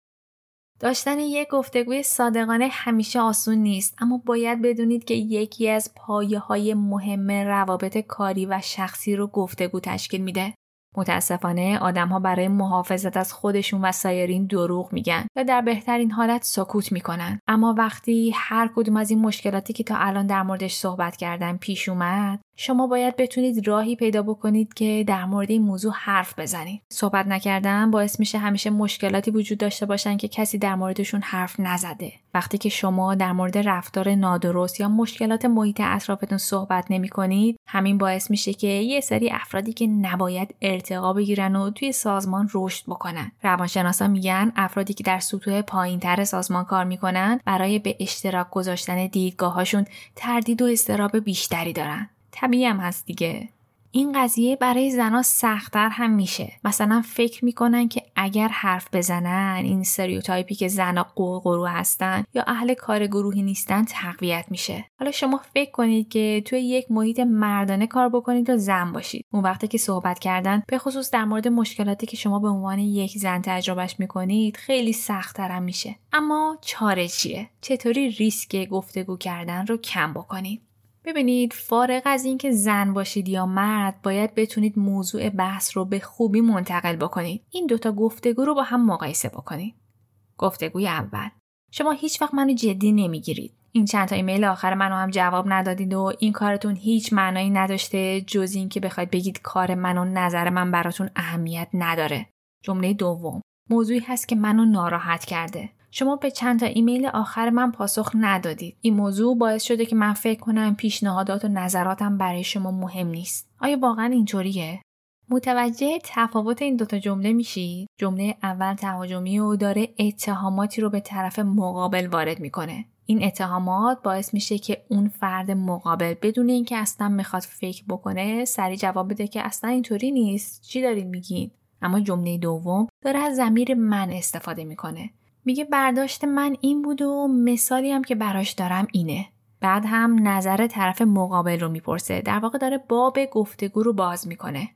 داشتن یک گفتگوی صادقانه همیشه آسون نیست اما باید بدونید که یکی از پایه های مهم روابط کاری و شخصی رو گفتگو تشکیل میده. متاسفانه آدمها برای محافظت از خودشون و سایرین دروغ میگن و در بهترین حالت سکوت می‌کنن اما وقتی هر کدوم از این مشکلاتی که تا الان در موردش صحبت کردم پیش اومد شما باید بتونید راهی پیدا بکنید که در مورد این موضوع حرف بزنید. صحبت نکردن باعث میشه همیشه مشکلاتی وجود داشته باشن که کسی در موردشون حرف نزده. وقتی که شما در مورد رفتار نادرست یا مشکلات محیط اطرافتون صحبت نمی کنید، همین باعث میشه که یه سری افرادی که نباید ارتقا بگیرن و توی سازمان رشد بکنن. روانشناسا میگن افرادی که در سطوح پایینتر سازمان کار می‌کنن برای به اشتراک گذاشتن دیدگاهاشون تردید و استراب بیشتری دارن. طبیعی هم هست دیگه این قضیه برای زنها سختتر هم میشه. مثلا فکر می‌کنن که اگر حرف بزنن این سریوتایپی که زنها قرقرو هستن یا اهل کار گروهی نیستن تقویت میشه. حالا شما فکر کنید که توی یک محیط مردانه کار بکنید و زن باشید. اون وقتی که صحبت کردن به خصوص در مورد مشکلاتی که شما به عنوان یک زن تجربهش می‌کنید خیلی سختتر هم میشه. اما چاره چیه؟ چطوری ریسک گفتگو کردن رو کم بکنید؟ ببینید فارغ از اینکه زن باشید یا مرد باید بتونید موضوع بحث رو به خوبی منتقل بکنید. این دوتا گفتگو رو با هم مقایسه بکنید. گفتگوی اول. شما هیچ وقت منو جدی نمی‌گیرید. این چند تا ایمیل آخر منو هم جواب ندادید و این کارتون هیچ معنایی نداشته جز اینکه بخواید بگید کار من و نظر من براتون اهمیت نداره. جمله دوم. موضوعی هست که منو ناراحت کرده. شما به چند تا ایمیل آخر من پاسخ ندادید. این موضوع باعث شده که من فکر کنم پیشنهادات و نظراتم برای شما مهم نیست. آیا واقعا اینطوریه؟ متوجه تفاوت این دوتا جمله میشید؟ جمله اول تهاجمی و داره اتهاماتی رو به طرف مقابل وارد می‌کنه. این اتهامات باعث میشه که اون فرد مقابل بدون اینکه اصلا می‌خواد فکر بکنه سری جواب بده که اصلا اینطوری نیست چی دارین میگین اما جمله دوم داره از زمیر من استفاده می‌کنه میگه برداشت من این بود و مثالی هم که براش دارم اینه. بعد هم نظر طرف مقابل رو می‌پرسه. در واقع داره باب گفتگو رو باز می‌کنه.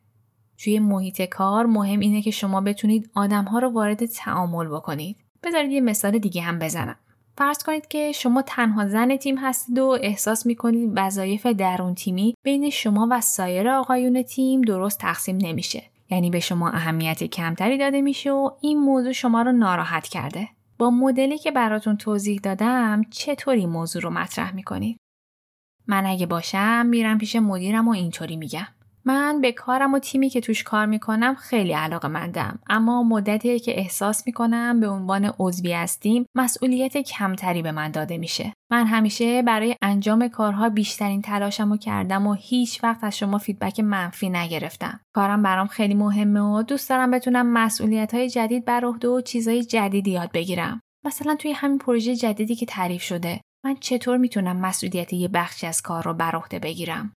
توی محیط کار مهم اینه که شما بتونید آدمها رو وارد تعامل بکنید. بذارید یه مثال دیگه هم بزنم. فرض کنید که شما تنها زن تیم هستید و احساس می‌کنید وظایف درون تیمی بین شما و سایر آقایون تیم درست تقسیم نمیشه. یعنی به شما اهمیت کمتری داده میشه و این موضوع شما رو ناراحت کرده. با مدلی که براتون توضیح دادم چطوری موضوع رو مطرح می‌کنید؟ من اگه باشم میرم پیش مدیرم و اینطوری میگم. من به کارم و تیمی که توش کار می‌کنم خیلی علاقه مندم. اما مدتی که احساس می‌کنم به عنوان عضوی هستیم مسئولیت کمتری به من داده میشه. من همیشه برای انجام کارها بیشترین تلاشم رو کردم و هیچ وقت از شما فیدبک منفی نگرفتم. کارم برام خیلی مهمه و دوست دارم بتونم مسئولیت های جدید بر عهده و چیزهای جدیدی یاد بگیرم. مثلا توی همین پروژه جدیدی که تعریف شده من چطور می‌تونم مسئولیت یه بخشی از کار رو بر عهده بگیرم؟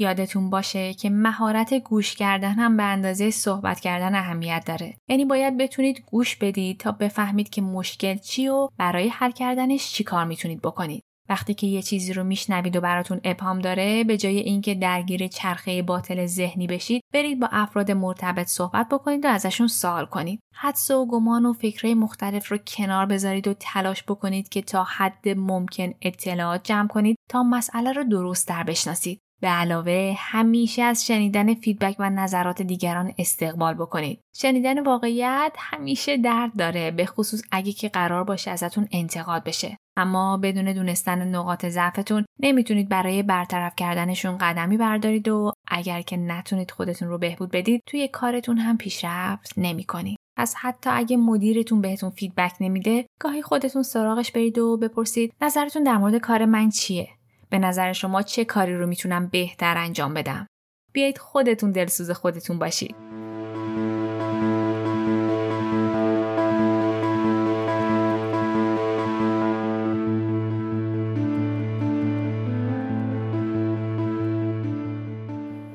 یادتون باشه که مهارت گوش کردن هم به اندازه صحبت کردن اهمیت داره. یعنی باید بتونید گوش بدید تا بفهمید که مشکل چی و برای حل کردنش چی کار می‌تونید بکنید. وقتی که یه چیزی رو میشنوید و براتون ابهام داره به جای اینکه درگیر چرخه باطل ذهنی بشید برید با افراد مرتبط صحبت بکنید و ازشون سوال کنید حدس و گمان و فکرهای مختلف رو کنار بذارید و تلاش بکنید که تا حد ممکن اطلاعات جمع کنید تا مسئله رو درست در بشناسید به علاوه همیشه از شنیدن فیدبک و نظرات دیگران استقبال بکنید. شنیدن واقعیت همیشه درد داره به خصوص اگه که قرار باشه ازتون انتقاد بشه. اما بدون دونستن نقاط ضعفتون نمی‌تونید برای برطرف کردنشون قدمی بردارید و اگر که نتونید خودتون رو بهبود بدید توی کارتون هم پیشرفت نمی‌کنید. پس حتی اگه مدیرتون بهتون فیدبک نمیده گاهی خودتون سراغش برید و بپرسید نظرتون در مورد کار من چیه به نظر شما چه کاری رو می‌تونم بهتر انجام بدم؟ بیایید خودتون دلسوز خودتون باشید.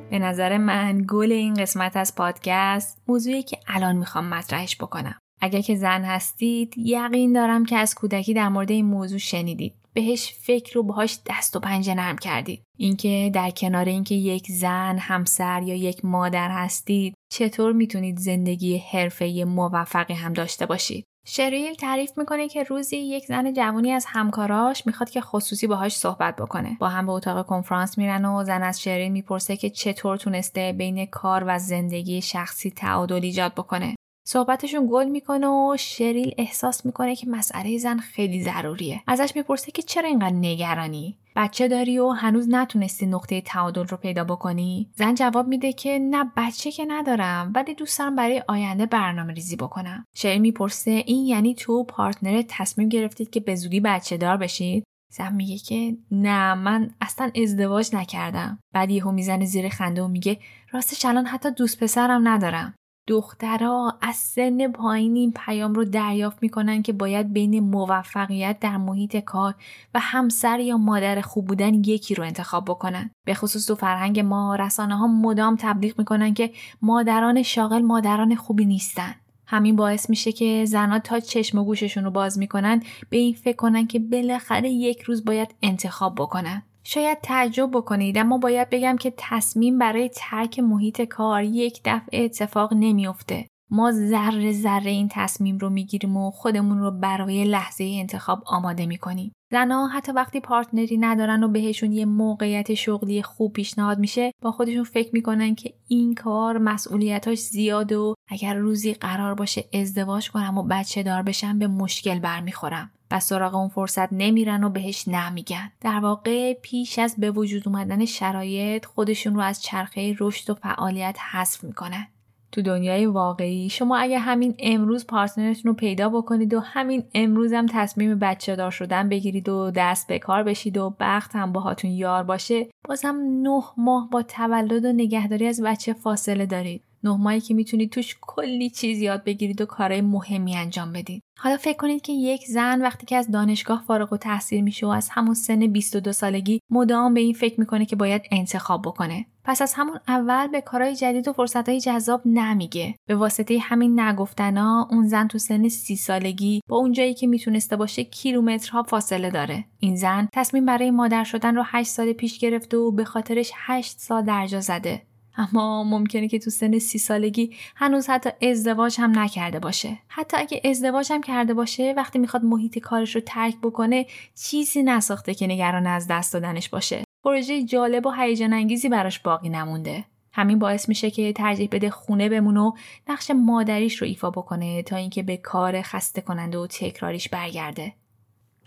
به نظر من گل این قسمت از پادکست موضوعی که الان می‌خوام مطرحش بکنم. اگر که زن هستید یقین دارم که از کودکی در مورد این موضوع شنیدید. بهش فکر رو باهاش دست و پنجه نرم کردید. اینکه در کنار اینکه یک زن همسر یا یک مادر هستید چطور می‌تونید زندگی حرفه موفقی هم داشته باشید؟ شریل تعریف می‌کنه که روزی یک زن جوانی از همکاراش می‌خواد که خصوصی باهاش صحبت بکنه. با هم به اتاق کنفرانس میرن و زن از شریل می‌پرسه که چطور تونسته بین کار و زندگی شخصی تعادل ایجاد بکنه. صحبتشون گل می‌کنه و شریل احساس می‌کنه که مسئله زن خیلی ضروریه. ازش می‌پرسه که چرا اینقدر نگرانی؟ بچه داری و هنوز نتونستی نقطه تعادل رو پیدا بکنی؟ زن جواب میده که نه بچه که ندارم ولی دوست دارم برای آینده برنامه ریزی بکنم. شریل می‌پرسه این یعنی تو پارتنر تصمیم گرفتید که به بچه دار بشید؟ زن میگه که نه من اصلا ازدواج نکردم. بعد یهو می‌زنه زیر خنده و میگه راستش الان حتی دوست پسرم ندارم. دخترها از سن پایین این پیام رو دریافت می‌کنن که باید بین موفقیت در محیط کار و همسر یا مادر خوب بودن یکی رو انتخاب بکنن. به خصوص تو فرهنگ ما رسانه ها مدام تبلیغ می‌کنن که مادران شاغل مادران خوبی نیستن. همین باعث میشه که زنها تا چشم و گوششون رو باز می‌کنن به این فکر کنن که بالاخره یک روز باید انتخاب بکنن. شاید تعجب بکنید اما باید بگم که تصمیم برای ترک محیط کار یک دفعه اتفاق نمیافته. ما ذره ذره این تصمیم رو می‌گیریم و خودمون رو برای لحظه انتخاب آماده می‌کنیم. زنها حتی وقتی پارتنری ندارن و بهشون یه موقعیت شغلی خوب پیشنهاد میشه با خودشون فکر می‌کنن که این کار مسئولیتاش زیاده و اگر روزی قرار باشه ازدواج کنم و بچه دار بشم به مشکل برمیخورم. و سراغ اون فرصت نمیرن و بهش نمیگن در واقع پیش از به وجود اومدن شرایط خودشون رو از چرخه رشد و فعالیت حذف می‌کنن. تو دنیای واقعی شما اگه همین امروز پارتنرتون رو پیدا بکنید و همین امروز هم تصمیم بچه دار شدن بگیرید و دست به کار بشید و بخت هم باهاتون یار باشه بازم نه ماه با تولد و نگهداری از بچه فاصله دارید. نه ماهی که می‌تونید توش کلی چیز یاد بگیرید و کارهای مهمی انجام بدید. حالا فکر کنید که یک زن وقتی که از دانشگاه فارغ و تحصیل میشه و از همون سن 22 سالگی مدام به این فکر می‌کنه که باید انتخاب بکنه. پس از همون اول به کارهای جدید و فرصتهای جذاب نمیگه. به واسطه همین نگفتنا اون زن تو سن سی سالگی با اون جایی که می‌تونسته باشه کیلومترها فاصله داره. این زن تصمیم برای مادر شدن رو 8 سال پیش گرفته و به خاطرش 8 سال درجا زده. اما ممکنه که تو سن سی سالگی هنوز حتی ازدواج هم نکرده باشه. حتی اگه ازدواج هم کرده باشه وقتی می‌خواد محیط کارش رو ترک بکنه چیزی نساخته که نگران از دست دادنش باشه. پروژه جالب و هیجان انگیزی براش باقی نمونده. همین باعث میشه که ترجیح بده خونه بمونه و نقش مادریش رو ایفا بکنه تا اینکه به کار خسته کننده و تکراریش برگرده.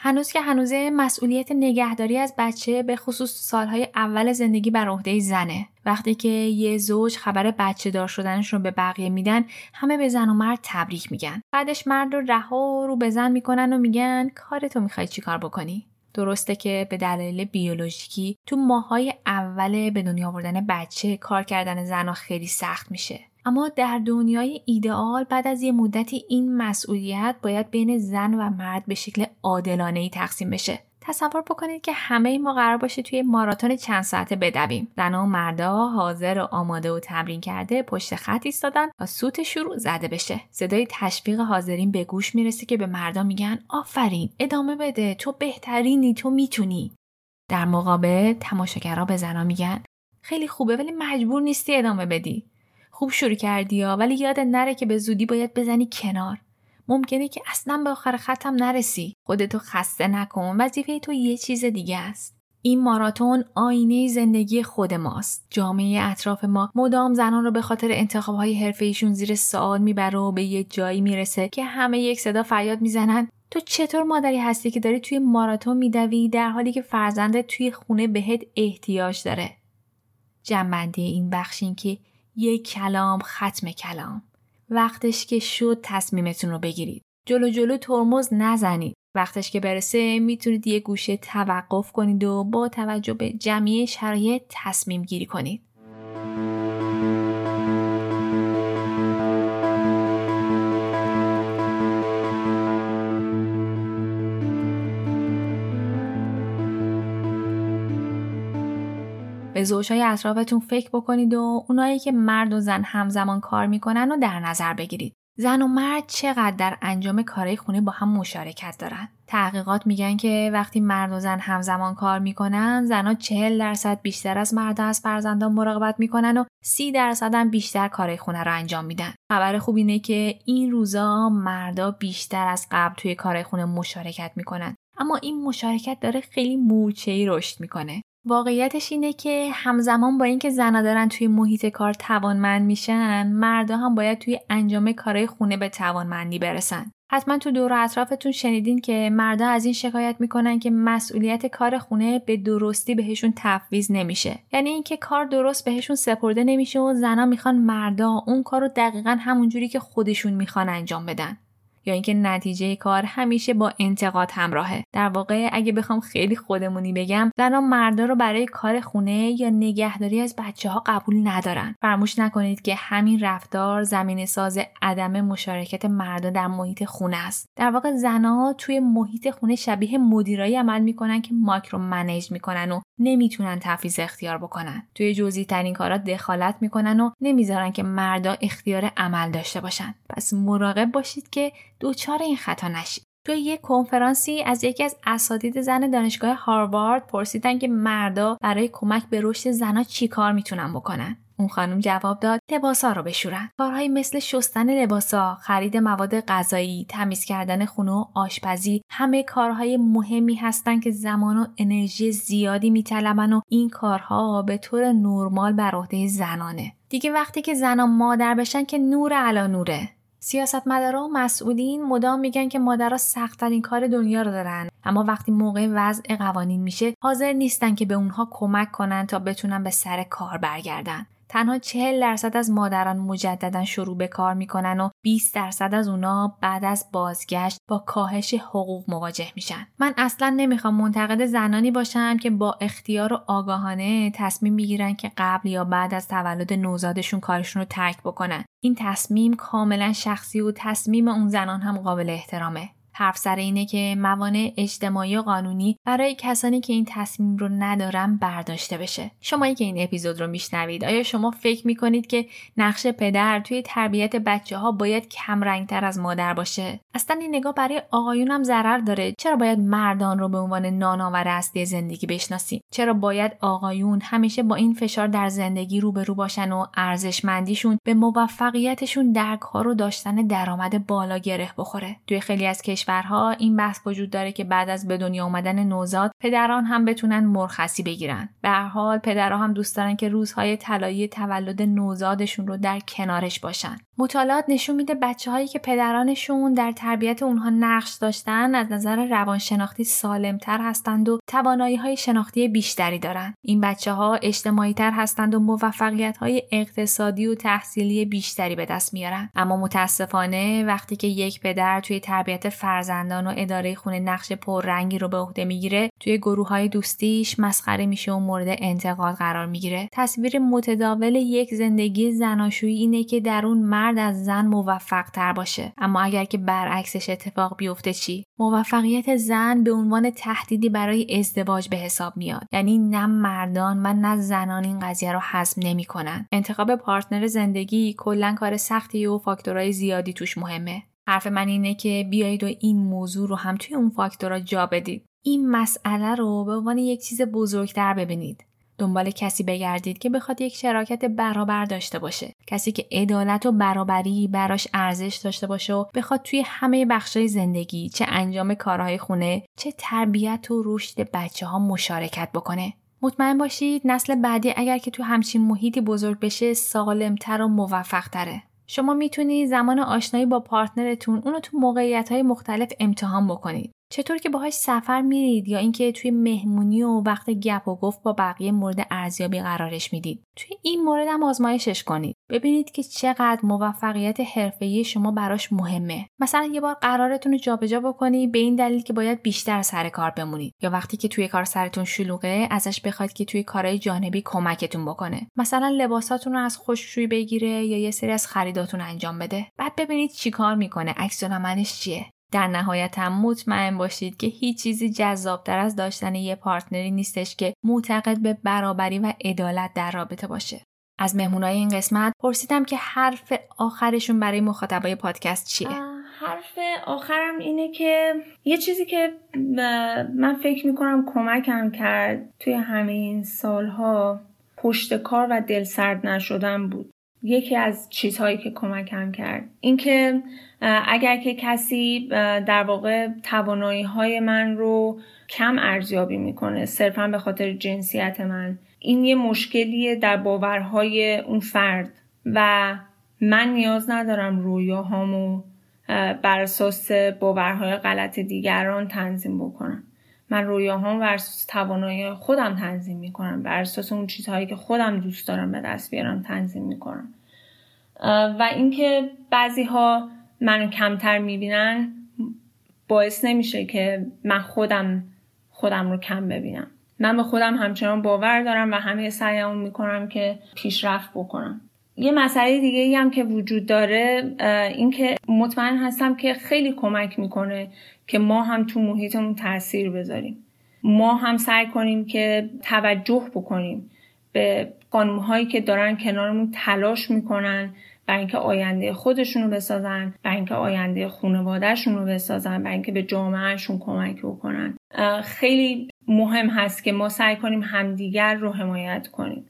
هنوز که هنوزه مسئولیت نگهداری از بچه به خصوص سالهای اول زندگی بر عهده زنه. وقتی که یه زوج خبر بچه دار شدنش رو به بقیه میدن همه به زن و مرد تبریک میگن. بعدش مرد رو رها رو به زن می‌کنن و میگن کارتو می‌خوای چیکار بکنی؟ درسته که به دلایل بیولوژیکی تو ماهای اول به دنیا آوردن بچه کار کردن زنها خیلی سخت میشه. اما در دنیای ایدئال بعد از یه مدتی این مسئولیت باید بین زن و مرد به شکل عادلانه ای تقسیم بشه. تصور بکنید که همه ما قرار باشه توی ماراتون چند ساعته بدویم. زن و مردا حاضر و آماده و تمرین کرده پشت خط ایستادن و سوت شروع زده بشه. صدای تشویق حاضرین به گوش می‌رسه که به مردا میگن آفرین ادامه بده تو بهترینی تو می‌تونی. در مقابل تماشاگرها به زنا میگن خیلی خوبه ولی مجبور نیستی ادامه بدی. خوب شروع کردی یا؟ ولی یاد نره که به زودی باید بزنی کنار. ممکنه که اصلا به آخر ختم نرسی. خودتو خسته نکن. وظیفه تو یه چیز دیگه است. این ماراتون آینه زندگی خود ماست. جامعه اطراف ما مدام زنان رو به خاطر انتخابهای حرفه زیر سوال می‌بره و به یه جایی می‌رسه که همه یک صدا فریاد می‌زنن. تو چطور مادری هستی که داری توی ماراتون میدوی در حالی که فرزندت توی خونه بهت احتیاج داره؟ جنبندی این بخش این که یک کلام ختم کلام. وقتش که شد تصمیمتون رو بگیرید. جلو جلو ترمز نزنید. وقتش که برسه می‌تونید یه گوشه توقف کنید و با توجه به جمعی شرایط تصمیم گیری کنید. به زوجهای اطرافتون فکر بکنید و اونایی که مرد و زن همزمان کار می‌کنن و در نظر بگیرید. زن و مرد چقدر در انجام کارهای خونه با هم مشارکت دارن. تحقیقات میگن که وقتی مرد و زن همزمان کار می‌کنن زنها چهل درصد بیشتر از مرد از فرزندان مراقبت می‌کنن و سی درصد هم بیشتر کارهای خونه رو انجام میدن. خبر خوب اینه که این روزا مردا بیشتر از قبل توی کارهای خونه مشارکت می‌کنن. اما این مشارکت داره خیلی مورچه‌ای رشد می‌کنه. واقعیتش اینه که همزمان با اینکه زنا دارن توی محیط کار توانمند میشن مردا هم باید توی انجام کارهای خونه به توانمندی برسن. حتما تو دور اطرافتون شنیدین که مردا از این شکایت می‌کنن که مسئولیت کار خونه به درستی بهشون تفویض نمیشه. یعنی اینکه کار درست بهشون سپرده نمیشه و زنا می‌خوان مردا اون کار رو دقیقا همونجوری که خودشون می‌خوان انجام بدن. یا اینکه نتیجه کار همیشه با انتقاد همراهه. در واقع اگه بخوام خیلی خودمونی بگم زنان مردا رو برای کار خونه یا نگهداری از بچه ها قبول ندارن. فراموش نکنید که همین رفتار زمین ساز عدم مشارکت مردا در محیط خونه است. در واقع زنها توی محیط خونه شبیه مدیرایی عمل می‌کنن که ماکرو منیج می‌کنن و نمی‌تونن تفیز اختیار بکنن. توی جزئی ترین کارا دخالت می‌کنن و نمی‌ذارن که مردا اختیار عمل داشته باشن. پس مراقب باشید که دوچار این خطا نشید توی یک کنفرانسی از یکی از اساتید زن دانشگاه هاروارد پرسیدن که مردا برای کمک به رشد زنها چیکار می‌تونن بکنن. اون خانم جواب داد لباسا رو بشورن. کارهایی مثل شستن لباسا خرید مواد غذایی تمیز کردن خونه و آشپزی همه کارهای مهمی هستن که زمان و انرژی زیادی میطلبن و این کارها به طور نرمال بر عهده زنانه. دیگه وقتی که زنان مادر بشن که نور علا نوره. سیاستمدارا و مسئولین مدام میگن که مادرها سختترین کار دنیا رو دارن. اما وقتی موقع وضع قوانین میشه حاضر نیستن که به اونها کمک کنن تا بتونن به سر کار برگردن. تنها 40 درصد از مادران مجددا شروع به کار می‌کنن و 20 درصد از اونا بعد از بازگشت با کاهش حقوق مواجه میشن. من اصلا نمی‌خوام منتقد زنانی باشم که با اختیار و آگاهانه تصمیم می‌گیرن که قبل یا بعد از تولد نوزادشون کارشون رو ترک بکنن. این تصمیم کاملا شخصی و تصمیم اون زنان هم قابل احترامه. حرف سر اینه که موانع اجتماعی و قانونی برای کسانی که این تصمیم رو ندارن برداشته بشه. شمایی که این اپیزود رو میشنوید آیا شما فکر می‌کنید که نقش پدر توی تربیت بچه ها باید کم رنگتر از مادر باشه؟ اصلا این نگاه برای آقایون هم ضرر داره. چرا باید مردان رو به عنوان نانآور اصلی زندگی بشناسیم؟ چرا باید آقایون همیشه با این فشار در زندگی روبرو باشن و ارزشمندیشون به موفقیتشون در کار و داشتن درآمد بالا گره بخوره؟ توی خیلی از کشور کشورها این بحث وجود داره که بعد از به دنیا آمدن نوزاد پدران هم بتونن مرخصی بگیرن به هر حال پدرها هم دوست دارن که روزهای طلایی تولد نوزادشون رو در کنارش باشن مطالعات نشون میده بچه هایی که پدرانشون در تربیت اونها نقش داشتن از نظر روانشناختی سالمتر هستند و توانایی های شناختی بیشتری دارند. این بچه ها اجتماعی تر هستند و موفقیت های اقتصادی و تحصیلی بیشتری به دست میارن. اما متاسفانه وقتی که یک پدر توی تربیت فرزندان و اداره خونه نقش پررنگی رو به عهده می‌گیره توی گروه های دوستیش مسخره میشه و مورد انتقاد قرار می‌گیره. تصویر متداول یک زندگی زناشویی اینه که در اون مرد از زن موفق تر باشه. اما اگر که برعکسش اتفاق بیفته چی؟ موفقیت زن به عنوان تهدیدی برای ازدواج به حساب میاد. یعنی نه مردان و نه زنان این قضیه رو حزم نمی‌کنن. انتخاب پارتنر زندگی کلا کار سختی و فاکتورهای زیادی توش مهمه. حرف من اینه که بیایید و این موضوع رو هم توی اون فاکتورها جا بدید. این مسئله رو به عنوان یک چیز بزرگتر ببینید. دنبال کسی بگردید که بخواد یک شراکت برابر داشته باشه. کسی که عدالت و برابری براش ارزش داشته باشه و بخواد توی همه بخشای زندگی چه انجام کارهای خونه چه تربیت و رشد بچه ها مشارکت بکنه. مطمئن باشید نسل بعدی اگر که تو همچین محیطی بزرگ بشه سالمتر و موفقتره. شما می‌تونید زمان آشنایی با پارتنرتون اونو تو موقعیت های مختلف امتحان بکنید. چطور که باهاش سفر میرید یا اینکه توی مهمونی و وقت گپ و گفت با بقیه مورد ارزیابی قرارش می‌دید. توی این مورد هم آزمایشش کنید. ببینید که چقدر موفقیت حرفه‌ای شما براش مهمه. مثلا یه بار قرارتون رو جابجا بکنید به این دلیل که باید بیشتر سر کار بمونید. یا وقتی که توی کار سرتون شلوغه ازش بخواید که توی کارهای جانبی کمکتون بکنه. مثلا لباساتون رو از خشکشویی بگیره یا یه سری از خریداتون انجام بده. بعد ببینید چیکار می‌کنه. عکس چیه؟ در نهایت هم مطمئن باشید که هیچ چیزی جذابتر از داشتن یه پارتنری نیستش که معتقد به برابری و عدالت در رابطه باشه. از مهمونای این قسمت پرسیدم که حرف آخرشون برای مخاطبای پادکست چیه؟ حرف آخرم اینه که یه چیزی که من فکر می‌کنم کمکم کرد توی همه این سالها پشت کار و دل سرد نشدن بود. یکی از چیزهایی که کمکم کرد. اینکه اگر که کسی در واقع توانایی های من رو کم ارزیابی می‌کنه صرفا به خاطر جنسیت من این یه مشکلیه در باورهای اون فرد. و من نیاز ندارم رویاهامو بر اساس باورهای غلط دیگران تنظیم بکنم. من رویاهام بر اساس توانایی خودم تنظیم می‌کنم. بر اساس اون چیزهایی که خودم دوست دارم به دست بیارم تنظیم می‌کنم. و اینکه بعضی ها منو کمتر می‌بینن باعث نمیشه که من خودم خودم رو کم ببینم. من به خودم همچنان باور دارم و همه سعیم می‌کنم که پیشرفت بکنم. یه مسئله دیگه ای هم که وجود داره اینکه مطمئن هستم که خیلی کمک می‌کنه که ما هم تو محیطمون تاثیر بذاریم. ما هم سعی کنیم که توجه بکنیم به هایی که دارن کنارمون تلاش می‌کنن برای اینکه آینده خودشون رو بسازن برای اینکه آینده خانوادهشون رو بسازن برای اینکه به جامعهشون کمک بکنن. خیلی مهم هست که ما سعی کنیم همدیگر رو حمایت کنیم.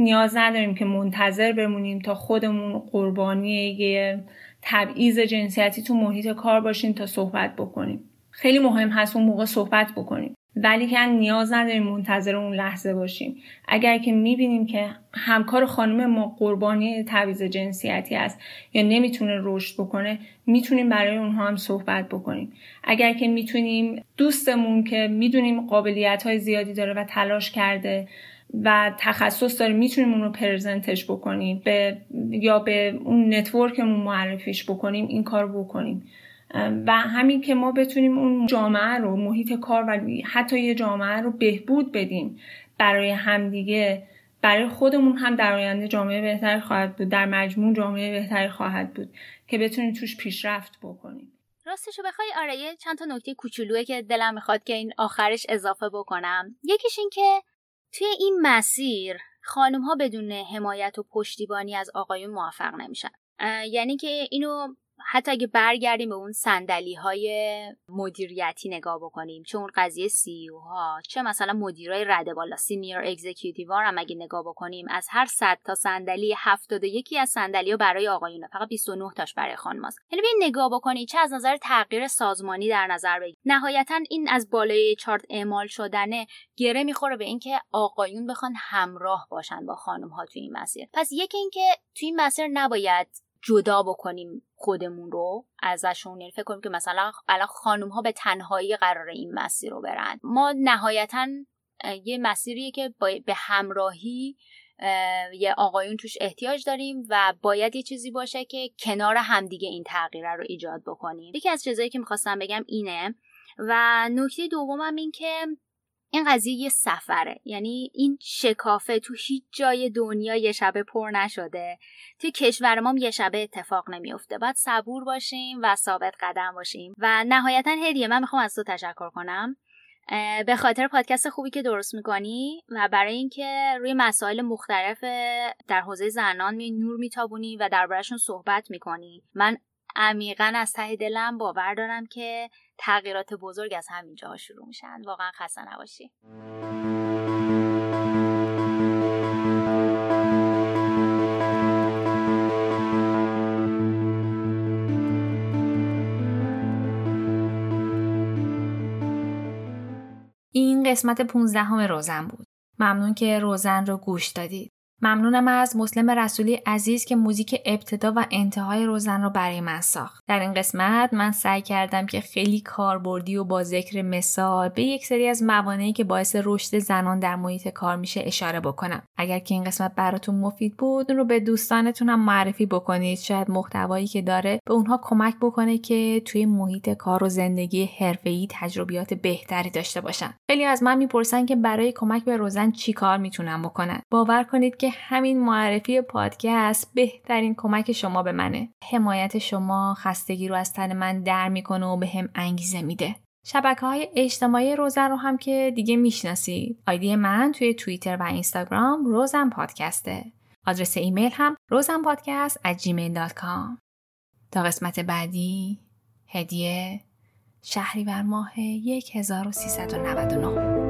نیاز نداریم که منتظر بمونیم تا خودمون قربانی یه تبعیض جنسیتی تو محیط کار باشیم تا صحبت بکنیم. خیلی مهم هست اون موقع صحبت بکنیم. ولی که نیاز نداریم منتظر اون لحظه باشیم. اگر که می‌بینیم که همکار خانم ما قربانی تعویض جنسیتی است یا نمی‌تونه رشد بکنه می‌تونیم برای اونها هم صحبت بکنیم. اگر که می‌تونیم دوستمون که می‌دونیم قابلیت های زیادی داره و تلاش کرده و تخصص داریم می‌تونیم اون رو پرزنتش بکنیم به یا به اون نتورکمون معرفیش بکنیم این کار بکنیم. و همین که ما بتونیم اون جامعه رو محیط کار و حتی یه جامعه رو بهبود بدیم برای همدیگه برای خودمون هم در آینده جامعه بهتری خواهد بود در مجموع جامعه بهتری خواهد بود که بتونیم توش پیشرفت بکنیم. راستشو بخوای آره یه چند تا نکته کوچولوه که دلم می‌خواد که این آخرش اضافه بکنم. یکیش این که توی این مسیر خانم ها بدون حمایت و پشتیبانی از آقایون موفق نمیشن. یعنی که اینو حتی اگه برگردیم به اون سندلی های مدیریتی نگاه بکنیم چه اون قضیه CEO ها چه مثلا مدیرای رده بالا senior executive هم اگه نگاه بکنیم از هر 100 تا صندلی 71 از صندلی ها برای آقایونه. فقط 29 تاش برای خانماست یعنی ببین نگاه بکنی چه از نظر تغییر سازمانی در نظر بگیر. نهایتا این از بالای چارت اعمال شدنه گره می‌خوره به اینکه آقایون بخوان همراه باشن با خانم ها توی این مسیر. پس یکی اینکه توی این مسیر نباید جدا بکنیم خودمون رو ازشون. یعنی فکر کنیم که مثلا الان خانم ها به تنهایی قرار این مسیر رو برن. ما نهایتا یه مسیریه که به همراهی یه آقایون توش احتیاج داریم و باید یه چیزی باشه که کنار همدیگه این تغییر رو ایجاد بکنیم. یکی از چیزایی که می‌خواستم بگم اینه و نکته دومم این که این قضیه یه سفره. یعنی این شکافه تو هیچ جای دنیا یه شبه پر نشده. تو کشور ما یه شبه اتفاق نمیفته باید صبور باشیم و ثابت قدم باشیم. و نهایتا هدیه من می‌خوام از تو تشکر کنم. به خاطر پادکست خوبی که درست می‌کنی و برای اینکه روی مسائل مختلف در حوزه زنان می نور میتابونی و دربارهشون صحبت می‌کنی. من عمیقا از ته دلم باور دارم که تغییرات بزرگ از همین جاها شروع میشن واقعا خسته نباشی این قسمت 15 همه روزن بود. ممنون که روزن رو گوش دادید. ممنونم از مسلم رسولی عزیز که موزیک ابتدا و انتهای روزن رو برای من ساخت. در این قسمت من سعی کردم که خیلی کاربردی و با ذکر مثال به یک سری از موانعی که باعث رشد زنان در محیط کار میشه اشاره بکنم. اگر که این قسمت براتون مفید بود اون رو به دوستانتون هم معرفی بکنید. شاید محتوایی که داره به اونها کمک بکنه که توی محیط کار و زندگی حرفه‌ای تجربیات بهتری داشته باشن. خیلی از من می‌پرسن که برای کمک به روزن چی کار می‌تونم بکنن. باور کنید که همین معرفی پادکست بهترین کمک شما به منه. حمایت شما خستگی رو از تن من در می‌کنه و به هم انگیزه میده. شبکه های اجتماعی روزن رو هم که دیگه می‌شناسید. آیدی من توی توییتر و اینستاگرام روزن پادکسته. آدرس ایمیل هم روزن پادکست at gmail.com تا قسمت بعدی هدیه شهریور ماه 1399